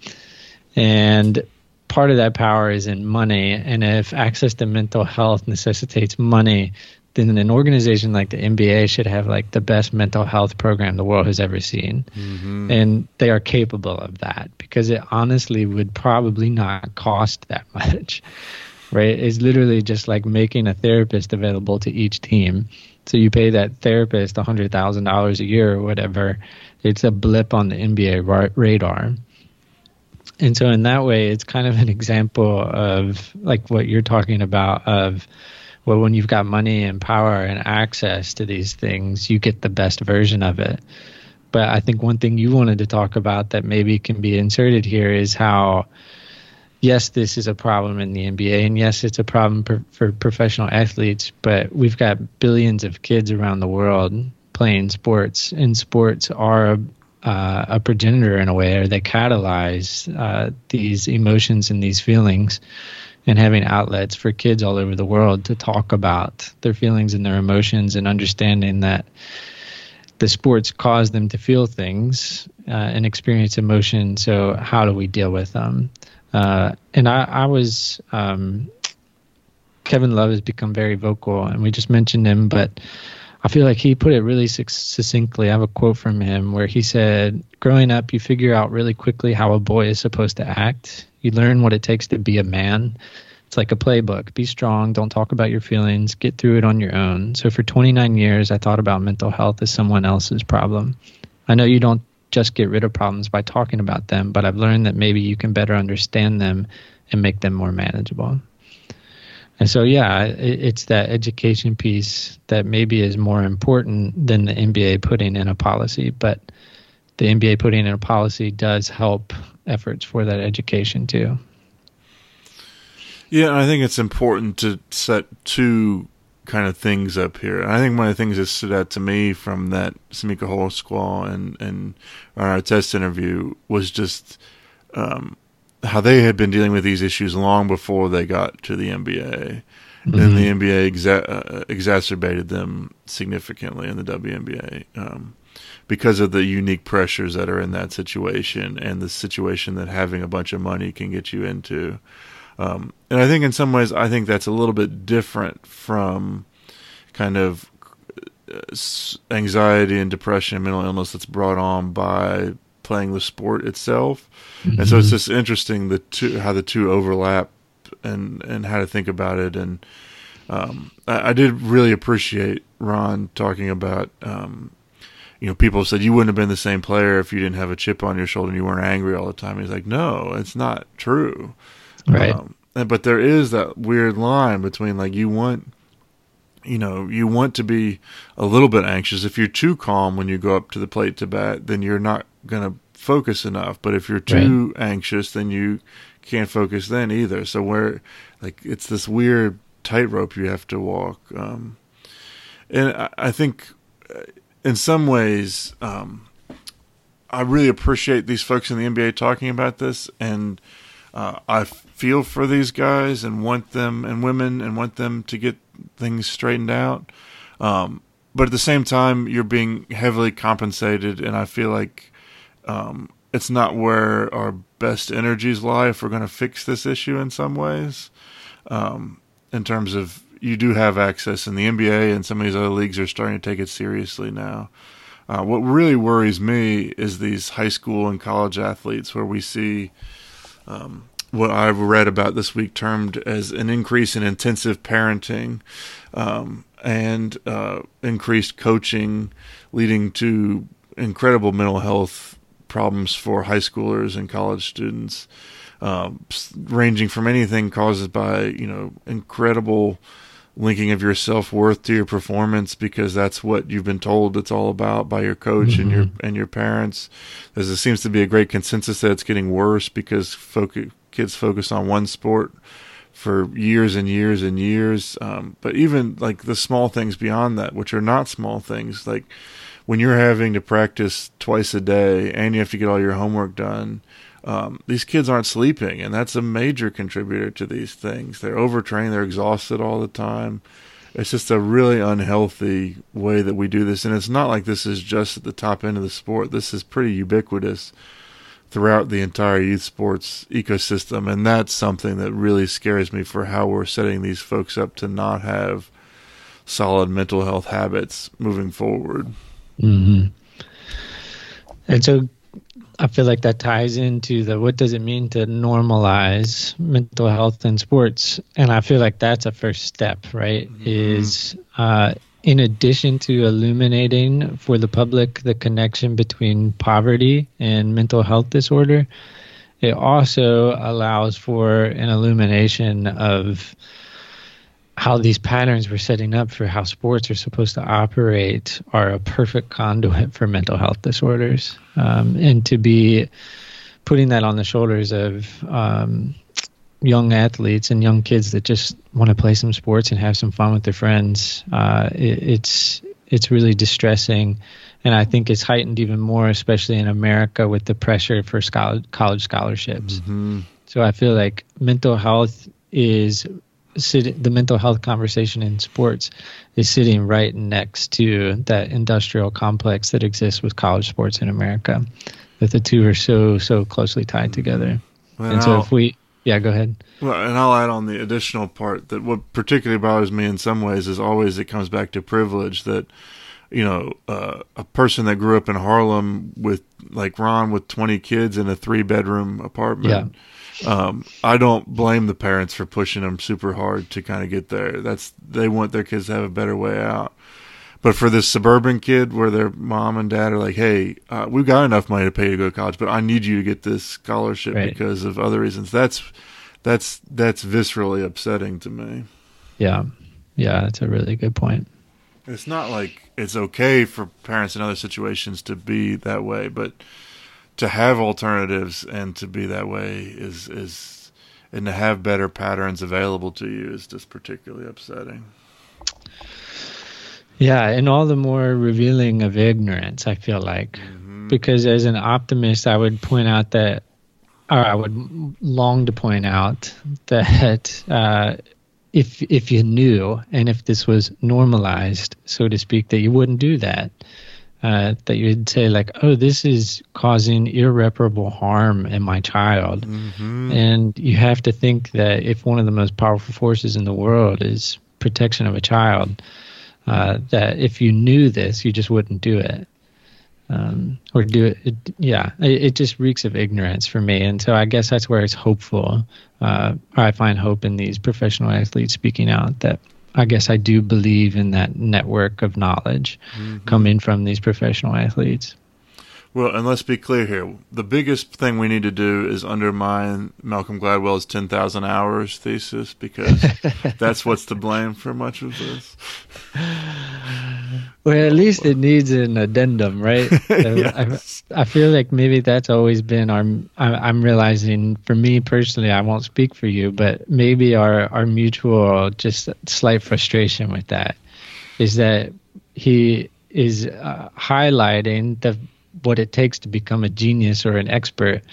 And part of that power is in money. And if access to mental health necessitates money, then an organization like the NBA should have like the best mental health program the world has ever seen. Mm-hmm. And they are capable of that because it honestly would probably not cost that much right? It's literally just like making a therapist available to each team. So you pay that therapist a hundred thousand dollars a year or whatever. It's a blip on the NBA ra- radar. And so in that way, it's kind of an example of like what you're talking about of well, when you've got money and power and access to these things, you get the best version of it. But I think one thing you wanted to talk about that maybe can be inserted here is how yes, this is a problem in the NBA, and yes, it's a problem per, for professional athletes, but we've got billions of kids around the world playing sports, and sports are a, uh, a progenitor in a way, or they catalyze uh, these emotions and these feelings. And having outlets for kids all over the world to talk about their feelings and their emotions, and understanding that the sports cause them to feel things uh, and experience emotion. So, how do we deal with them? Uh, and I, I was um, Kevin Love has become very vocal, and we just mentioned him, but I feel like he put it really succinctly. I have a quote from him where he said, Growing up, you figure out really quickly how a boy is supposed to act. You learn what it takes to be a man. It's like a playbook. Be strong. Don't talk about your feelings. Get through it on your own. So for 29 years, I thought about mental health as someone else's problem. I know you don't just get rid of problems by talking about them, but I've learned that maybe you can better understand them and make them more manageable. And so, yeah, it, it's that education piece that maybe is more important than the NBA putting in a policy, but the NBA putting in a policy does help efforts for that education too. Yeah, I think it's important to set two kind of things up here. And I think one of the things that stood out to me from that Chamique Holdsclaw and and Artest interview was just um, how they had been dealing with these issues long before they got to the NBA. Mm-hmm. And the NBA exa- uh, exacerbated them significantly in the WNBA um, because of the unique pressures that are in that situation and the situation that having a bunch of money can get you into. Um, and I think in some ways, I think that's a little bit different from kind of uh, anxiety and depression and mental illness that's brought on by playing the sport itself. Mm-hmm. And so it's mm-hmm. just interesting the two how the two overlap and and how to think about it. And um, I, I, did really appreciate Ron talking about. Um, you know, people said you wouldn't have been the same player if you didn't have a chip on your shoulder and you weren't angry all the time. He's like, no, it's not true. Right. Um, and, but there is that weird line between like you want you know, you want to be a little bit anxious. If you're too calm when you go up to the plate to bat, then you're not going to focus enough. But if you're too right. anxious, then you can't focus then either. So where, like, it's this weird tightrope you have to walk. Um, and I, I, think, uh, in some ways, um, I really appreciate these folks in the NBA talking about this, and uh, I feel for these guys and want them and women and want them to get things straightened out. Um, but at the same time, you're being heavily compensated, and I feel like um, it's not where our best energies lie if we're going to fix this issue in some ways. Um, in terms of you do have access, in the NBA and some of these other leagues are starting to take it seriously now. Uh, what really worries me is these high school and college athletes where we see um, what I've read about this week termed as an increase in intensive parenting um, and uh, increased coaching, leading to incredible mental health problems for high schoolers and college students, um, ranging from anything caused by you know incredible linking of your self worth to your performance because that's what you've been told it's all about by your coach mm-hmm. and your and your parents. There seems to be a great consensus that it's getting worse because focus kids focus on one sport for years and years and years. Um, but even like the small things beyond that, which are not small things, like when you're having to practice twice a day and you have to get all your homework done, um, these kids aren't sleeping, and that's a major contributor to these things. They're overtrained, they're exhausted all the time. It's just a really unhealthy way that we do this, and it's not like this is just at the top end of the sport. This is pretty ubiquitous throughout the entire youth sports ecosystem. And that's something that really scares me for how we're setting these folks up to not have solid mental health habits moving forward. Mm-hmm. And so I feel like that ties into the what does it mean to normalize mental health in sports? And I feel like that's a first step, right? Mm-hmm. Is uh, in addition to illuminating for the public the connection between poverty and mental health disorder, it also allows for an illumination of how these patterns we're setting up for how sports are supposed to operate are a perfect conduit for mental health disorders. Um, and to be putting that on the shoulders of um, young athletes and young kids that just want to play some sports and have some fun with their friends. Uh, it, it's it's really distressing, and I think it's heightened even more, especially in America with the pressure for scholar, college scholarships. Mm-hmm. So I feel like mental health is the mental health conversation in sports is sitting right next to that industrial complex that exists with college sports in America. That the two are so so closely tied together. Well, and so if we Yeah, go ahead. Well, and I'll add on the additional part that what particularly bothers me in some ways is always it comes back to privilege that you know uh, a person that grew up in Harlem with like Ron with 20 kids in a three bedroom apartment. Yeah. Um, I don't blame the parents for pushing them super hard to kind of get there. That's they want their kids to have a better way out. But for this suburban kid where their mom and dad are like, hey, uh, we've got enough money to pay you to go to college, but I need you to get this scholarship right. because of other reasons. That's that's that's viscerally upsetting to me. Yeah. Yeah, that's a really good point. It's not like it's okay for parents in other situations to be that way, but to have alternatives and to be that way is is and to have better patterns available to you is just particularly upsetting. Yeah, and all the more revealing of ignorance, I feel like. Mm-hmm. Because as an optimist, I would point out that, or I would long to point out that uh, if if you knew and if this was normalized, so to speak, that you wouldn't do that. Uh, that you'd say like, "Oh, this is causing irreparable harm in my child," mm-hmm. and you have to think that if one of the most powerful forces in the world is protection of a child, uh, that if you knew this, you just wouldn't do it. Um, or do it, it yeah, it, it, just reeks of ignorance for me. And so I guess that's where it's hopeful. Uh, I find hope in these professional athletes speaking out that I guess I do believe in that network of knowledge mm-hmm. coming from these professional athletes. Well, and let's be clear here. The biggest thing we need to do is undermine Malcolm Gladwell's 10,000 hours thesis because that's what's to blame for much of this. Well, at least it needs an addendum, right? yes. I, I, feel like maybe that's always been our. I, am realizing for me personally, I won't speak for you, but maybe our, our mutual just slight frustration with that is that he is uh, highlighting the what it takes to become a genius or an expert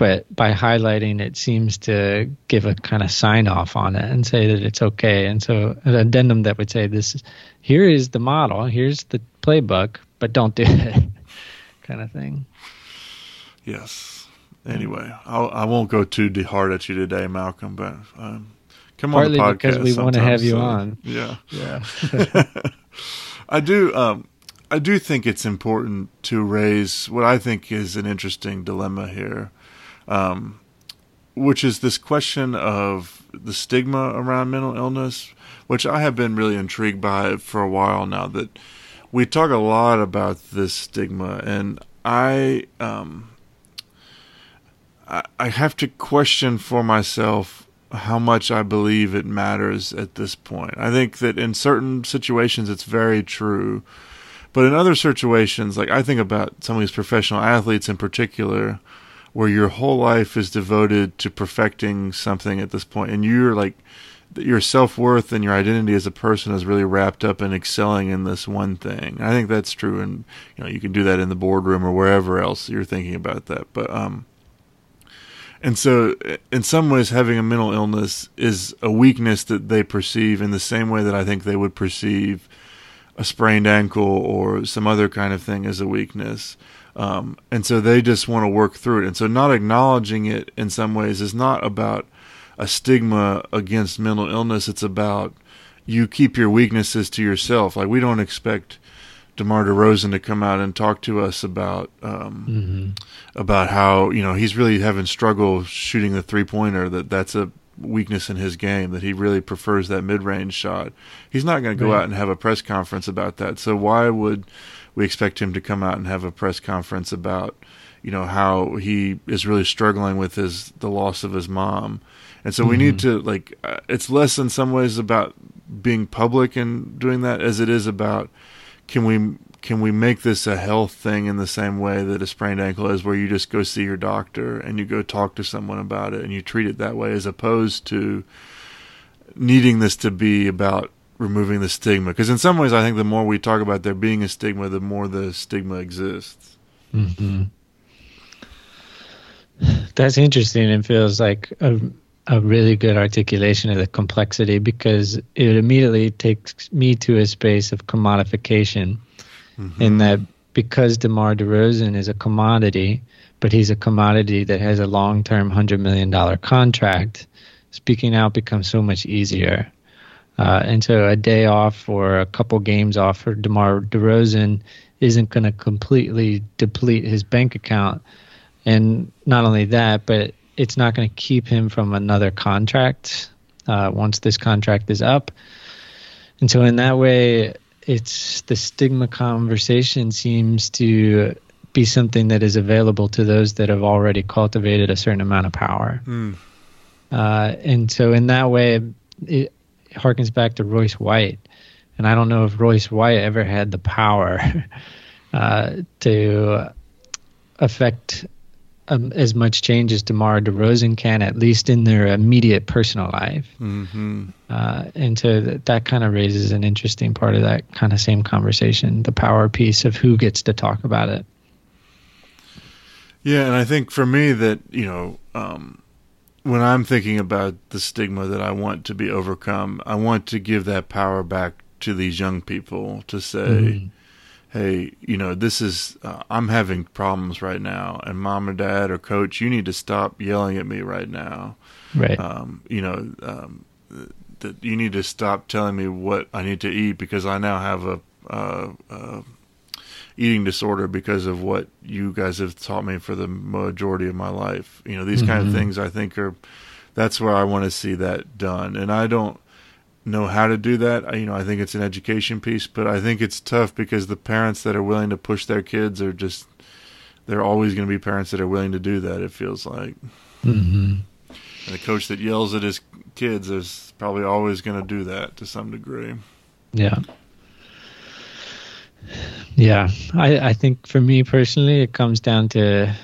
but by highlighting it seems to give a kind of sign off on it and say that it's okay. And so an addendum that would say this is here is the model here's the playbook but don't do it kind of thing. Yes. Anyway I'll, i will not go too hard at you today malcolm but um, come Partly on the podcast because we want to have you so, on. Yeah. Yeah. I do um, I do think it's important to raise what I think is an interesting dilemma here, um, which is this question of the stigma around mental illness, which I have been really intrigued by for a while now. That we talk a lot about this stigma, and I, um, I, I have to question for myself how much I believe it matters at this point. I think that in certain situations it's very true but in other situations, like I think about some of these professional athletes in particular, where your whole life is devoted to perfecting something at this point, and you're like your self worth and your identity as a person is really wrapped up in excelling in this one thing. I think that's true, and you know you can do that in the boardroom or wherever else you're thinking about that. But um, and so in some ways, having a mental illness is a weakness that they perceive in the same way that I think they would perceive a sprained ankle or some other kind of thing as a weakness. Um, and so they just want to work through it. And so not acknowledging it in some ways is not about a stigma against mental illness. It's about you keep your weaknesses to yourself. Like we don't expect DeMar DeRozan to come out and talk to us about um, mm-hmm. about how you know he's really having struggle shooting the three pointer. That that's a weakness in his game that he really prefers that mid-range shot. He's not going to go right. out and have a press conference about that. So why would we expect him to come out and have a press conference about you know how he is really struggling with his the loss of his mom. And so mm-hmm. we need mm-hmm. to like uh, it's less in some ways about being public and doing that as it is about can we can we make this a health thing in the same way that a sprained ankle is, where you just go see your doctor and you go talk to someone about it and you treat it that way, as opposed to needing this to be about removing the stigma? Because in some ways, I think the more we talk about there being a stigma, the more the stigma exists. Mm-hmm. That's interesting and feels like a, a really good articulation of the complexity because it immediately takes me to a space of commodification mm-hmm. in that because DeMar DeRozan is a commodity, but he's a commodity that has a long term $100 million contract. Speaking out becomes so much easier. Uh, and so a day off or a couple games off for DeMar DeRozan isn't going to completely deplete his bank account. And not only that, but it's not going to keep him from another contract uh, once this contract is up. And so, in that way, it's the stigma conversation seems to be something that is available to those that have already cultivated a certain amount of power. Mm. Uh, and so, in that way, it harkens back to Royce White. And I don't know if Royce White ever had the power uh, to affect um, as much change as DeMar DeRozan can, at least in their immediate personal life. Mm-hmm. Uh, and so that, that kind of raises an interesting part of that kind of same conversation the power piece of who gets to talk about it. Yeah, and I think for me that, you know, um, when I'm thinking about the stigma that I want to be overcome, I want to give that power back to these young people to say, mm-hmm hey, you know, this is, uh, I'm having problems right now, and mom or dad or coach, you need to stop yelling at me right now. Right. Um, you know, um, that you need to stop telling me what I need to eat because I now have a, uh, uh, eating disorder because of what you guys have taught me for the majority of my life. You know, these mm-hmm. kind of mm-hmm. things I think are, that's where I want to see that done. And I don't, know how to do that. You know, I think it's an education piece, but I think it's tough because the parents that are willing to push their kids are just they're always going to be parents that are willing to do that. It feels like. Mm-hmm. And the coach that yells at his kids is probably always going to do that to some degree. Yeah. Yeah, I, I think for me personally, it comes down to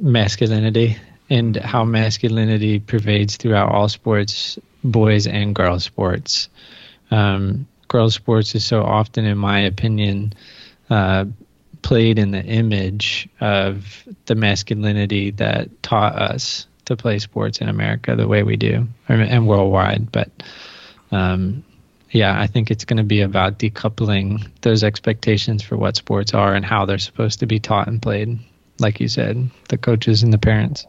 masculinity and how masculinity pervades throughout all sports boys and girls sports. Um, girls sports is so often, in my opinion, uh, played in the image of the masculinity that taught us to play sports in America the way we do and worldwide. But um, yeah, I think it's going to be about decoupling those expectations for what sports are and how they're supposed to be taught and played. Like you said, the coaches and the parents.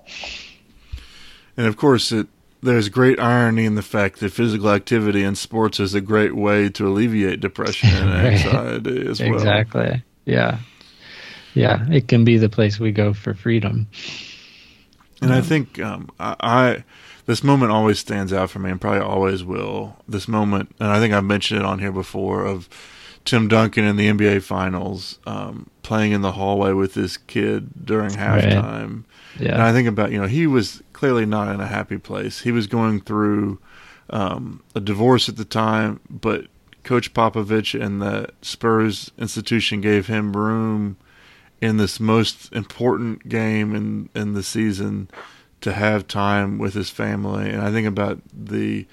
And of course, it there's great irony in the fact that physical activity in sports is a great way to alleviate depression and anxiety as well. Exactly. Yeah. Yeah. It can be the place we go for freedom. And I think um, I, I, this moment always stands out for me, and probably always will. This moment, and I think I've mentioned it on here before, of Tim Duncan in the NBA Finals, um, playing in the hallway with this kid during halftime. Right. Yeah. And I think about you know he was clearly not in a happy place. He was going through um, a divorce at the time, but Coach Popovich and the Spurs institution gave him room in this most important game in in the season to have time with his family. And I think about the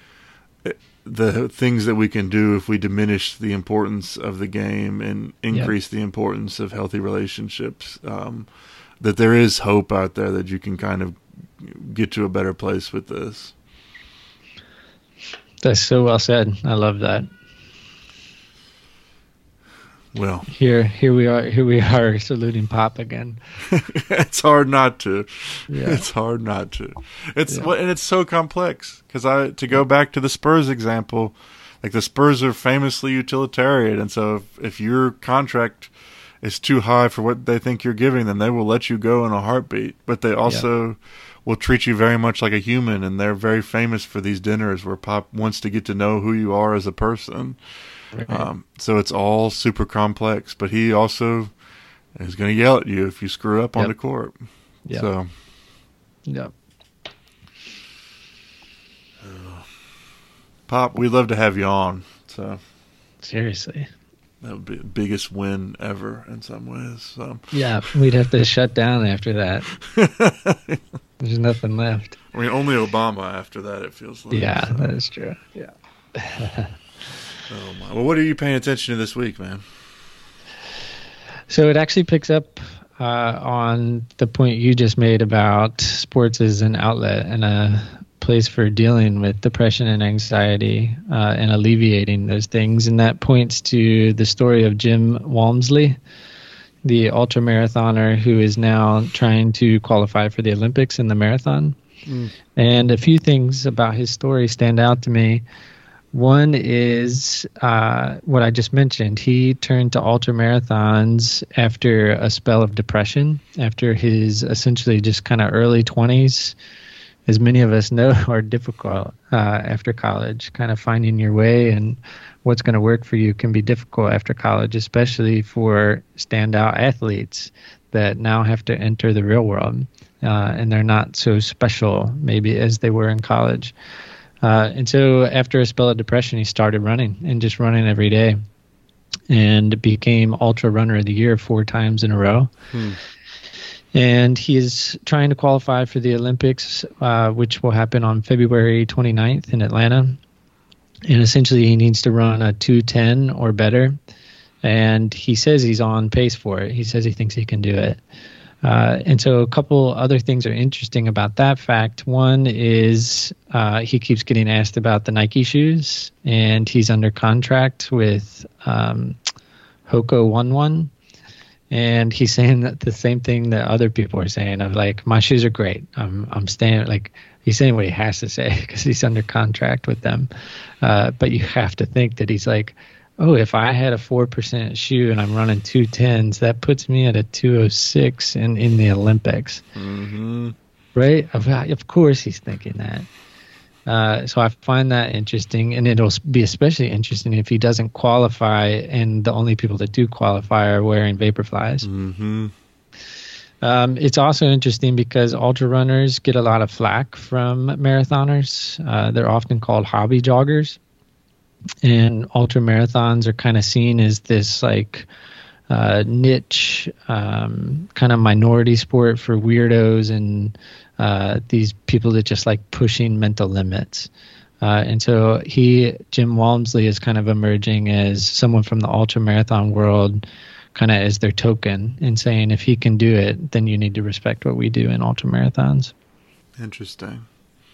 the things that we can do if we diminish the importance of the game and increase the importance of healthy relationships. Um, that there is hope out there that you can kind of get to a better place with this. That's so well said. I love that. Well, here, here we are. Here we are saluting Pop again. it's hard not to. Yeah. It's hard not to. It's yeah. and it's so complex because I to go back to the Spurs example, like the Spurs are famously utilitarian, and so if, if your contract is too high for what they think you're giving them, they will let you go in a heartbeat. But they also yeah will treat you very much like a human, and they're very famous for these dinners where Pop wants to get to know who you are as a person. Right. Um, so it's all super complex, but he also is going to yell at you if you screw up yep. on the court. Yep. So, yep. Pop, we'd love to have you on. So, seriously, that would be the biggest win ever in some ways. So. Yeah, we'd have to shut down after that. There's nothing left. I mean, only Obama after that, it feels like. Yeah, so. that is true. Yeah. oh, my. Well, what are you paying attention to this week, man? So it actually picks up uh, on the point you just made about sports as an outlet and a place for dealing with depression and anxiety uh, and alleviating those things. And that points to the story of Jim Walmsley the ultra marathoner who is now trying to qualify for the Olympics in the marathon. Mm. And a few things about his story stand out to me. One is uh, what I just mentioned. He turned to ultra marathons after a spell of depression, after his essentially just kind of early 20s. As many of us know, are difficult uh, after college. Kind of finding your way and what's going to work for you can be difficult after college, especially for standout athletes that now have to enter the real world uh, and they're not so special maybe as they were in college. Uh, and so after a spell of depression, he started running and just running every day and became ultra runner of the year four times in a row. Hmm. And he is trying to qualify for the Olympics, uh, which will happen on February 29th in Atlanta. And essentially, he needs to run a 210 or better. And he says he's on pace for it. He says he thinks he can do it. Uh, and so a couple other things are interesting about that fact. One is uh, he keeps getting asked about the Nike shoes, and he's under contract with um, Hoka One One, and he's saying that the same thing that other people are saying of like my shoes are great. I'm I'm staying like he's saying what he has to say because he's under contract with them. Uh, but you have to think that he's like oh, if I had a 4% shoe and I'm running two tens, that puts me at a 206 in, in the Olympics. Mm-hmm. Right? Of, of course he's thinking that. Uh, so I find that interesting, and it'll be especially interesting if he doesn't qualify, and the only people that do qualify are wearing Vaporflies. Mm-hmm. Um, it's also interesting because ultra runners get a lot of flack from marathoners. Uh, they're often called hobby joggers and ultra marathons are kind of seen as this like uh, niche um, kind of minority sport for weirdos and uh, these people that just like pushing mental limits. Uh, and so he, Jim Walmsley, is kind of emerging as someone from the ultra marathon world, kind of as their token, and saying if he can do it, then you need to respect what we do in ultra marathons. Interesting.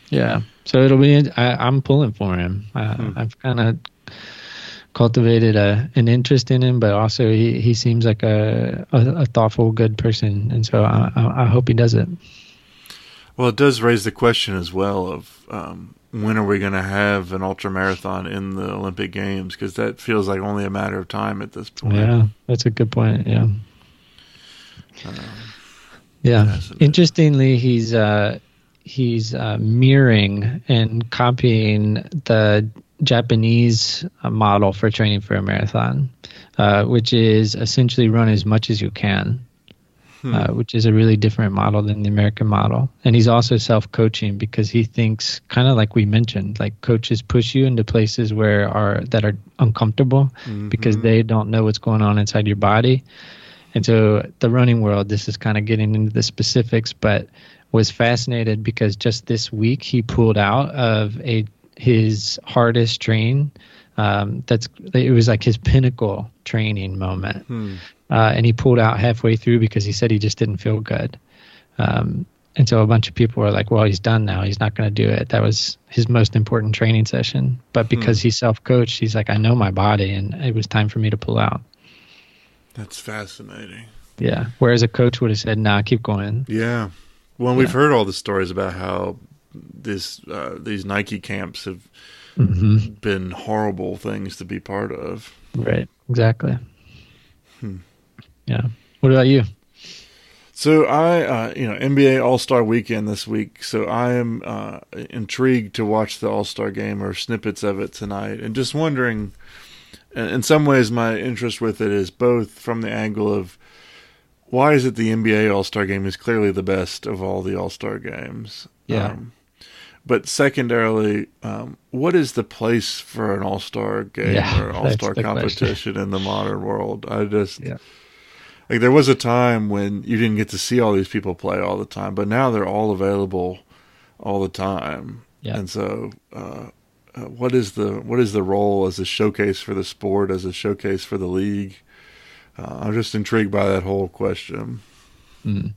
Yeah. So it'll be. I, am pulling for him. Uh, hmm. I've kind of cultivated a an interest in him, but also he, he seems like a, a, a thoughtful, good person, and so I, I, I, hope he does it. Well, it does raise the question as well of um, when are we going to have an ultra marathon in the Olympic Games? Because that feels like only a matter of time at this point. Yeah, that's a good point. Yeah. Um, yeah. Interestingly, he's uh, he's uh, mirroring and copying the Japanese model for training for a marathon, uh, which is essentially run as much as you can, hmm. uh, which is a really different model than the American model. And he's also self coaching because he thinks, kind of like we mentioned, like coaches push you into places where are that are uncomfortable mm-hmm. because they don't know what's going on inside your body. And so the running world, this is kind of getting into the specifics, but was fascinated because just this week he pulled out of a his hardest train. Um, that's it was like his pinnacle training moment, hmm. uh, and he pulled out halfway through because he said he just didn't feel good. Um, and so a bunch of people were like, "Well, he's done now. He's not going to do it." That was his most important training session. But because hmm. he's self-coached, he's like, "I know my body, and it was time for me to pull out." That's fascinating. Yeah. Whereas a coach would have said, "Nah, keep going." Yeah. Well, yeah. we've heard all the stories about how this uh, these Nike camps have mm-hmm. been horrible things to be part of. Right. Exactly. Hmm. Yeah. What about you? So I, uh, you know, NBA All Star Weekend this week. So I am uh, intrigued to watch the All Star game or snippets of it tonight, and just wondering. In some ways, my interest with it is both from the angle of why is it the NBA All Star game is clearly the best of all the All Star games. Yeah. Um, but secondarily, um, what is the place for an All Star game yeah, or All Star competition in the modern world? I just yeah. like there was a time when you didn't get to see all these people play all the time, but now they're all available all the time. Yeah. And so, uh, uh, what is the what is the role as a showcase for the sport, as a showcase for the league? Uh, I'm just intrigued by that whole question. Mm.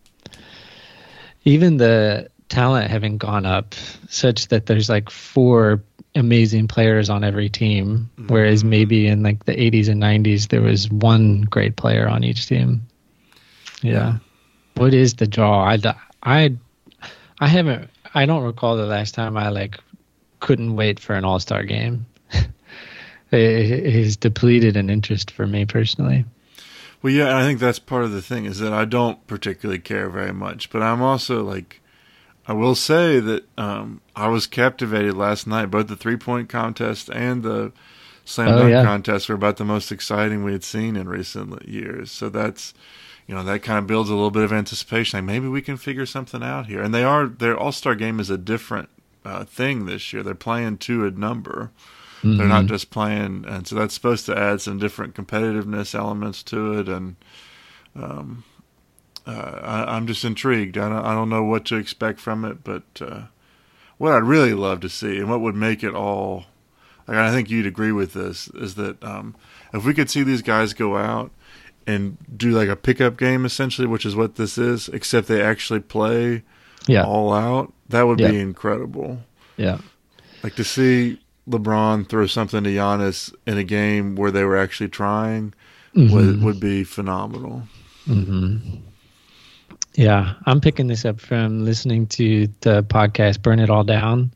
Even the talent having gone up such that there's like four amazing players on every team mm-hmm. whereas maybe in like the 80s and 90s there was one great player on each team Yeah. What is the draw? I, I, I haven't. I don't recall the last time I like couldn't wait for an All Star game. it has depleted an interest for me personally. Well, yeah, I think that's part of the thing is that I don't particularly care very much, but I'm also like, I will say that um, I was captivated last night. Both the three point contest and the slam oh, dunk yeah. contest were about the most exciting we had seen in recent years. So that's, you know, that kind of builds a little bit of anticipation. Like maybe we can figure something out here. And they are their All Star game is a different uh, thing this year. They're playing to a number. Mm-hmm. They're not mm-hmm. just playing, and so that's supposed to add some different competitiveness elements to it. And um, uh, I, am just intrigued. I don't, I don't know what to expect from it, but uh, what I'd really love to see, and what would make it all, like, I think you'd agree with this, is that um, if we could see these guys go out and do like a pickup game essentially, which is what this is, except they actually play yeah. all out, that would yeah. be incredible. Yeah. Like to see LeBron throw something to Giannis in a game where they were actually trying mm-hmm. would would be phenomenal. Mm-hmm. Yeah, I'm picking this up from listening to the podcast "Burn It All Down,"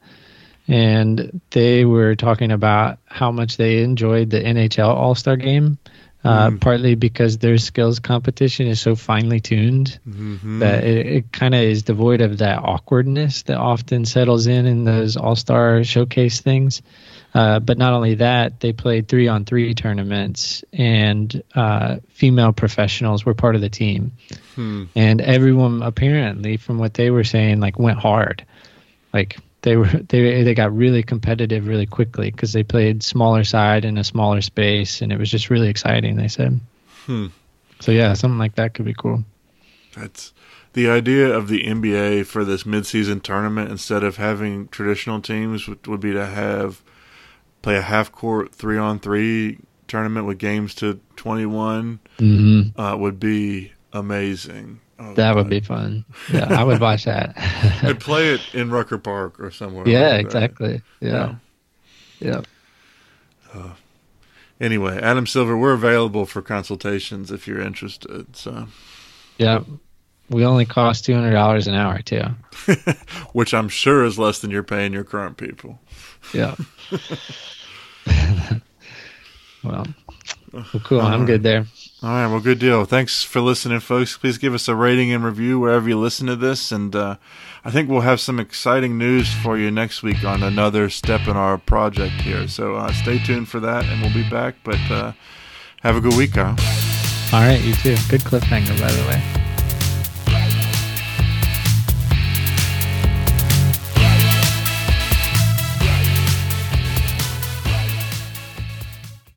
and they were talking about how much they enjoyed the NHL All Star Game uh, mm. partly because their skills competition is so finely tuned mm-hmm. that it, it kind of is devoid of that awkwardness that often settles in in those all star showcase things. Uh, but not only that, they played three on three tournaments, and uh, female professionals were part of the team. Hmm. And everyone, apparently, from what they were saying, like went hard. Like they were they they got really competitive really quickly because they played smaller side in a smaller space and it was just really exciting they said hmm. so yeah something like that could be cool that's the idea of the nba for this midseason tournament instead of having traditional teams would, would be to have play a half court three on three tournament with games to 21 mm-hmm. uh, would be amazing Oh, that God. would be fun. Yeah, I would watch that. I'd play it in Rucker Park or somewhere. Yeah, like exactly. Yeah. Yeah. Uh, anyway, Adam Silver, we're available for consultations if you're interested. So. Yeah. We only cost two hundred dollars an hour too. Which I'm sure is less than you're paying your current people. Yeah. well, well, cool. I'm good there. All right, well, good deal. Thanks for listening, folks. Please give us a rating and review wherever you listen to this. And uh, I think we'll have some exciting news for you next week on another step in our project here. So uh, stay tuned for that, and we'll be back. But uh, have a good week, Kyle. All right, you too. Good cliffhanger, by the way.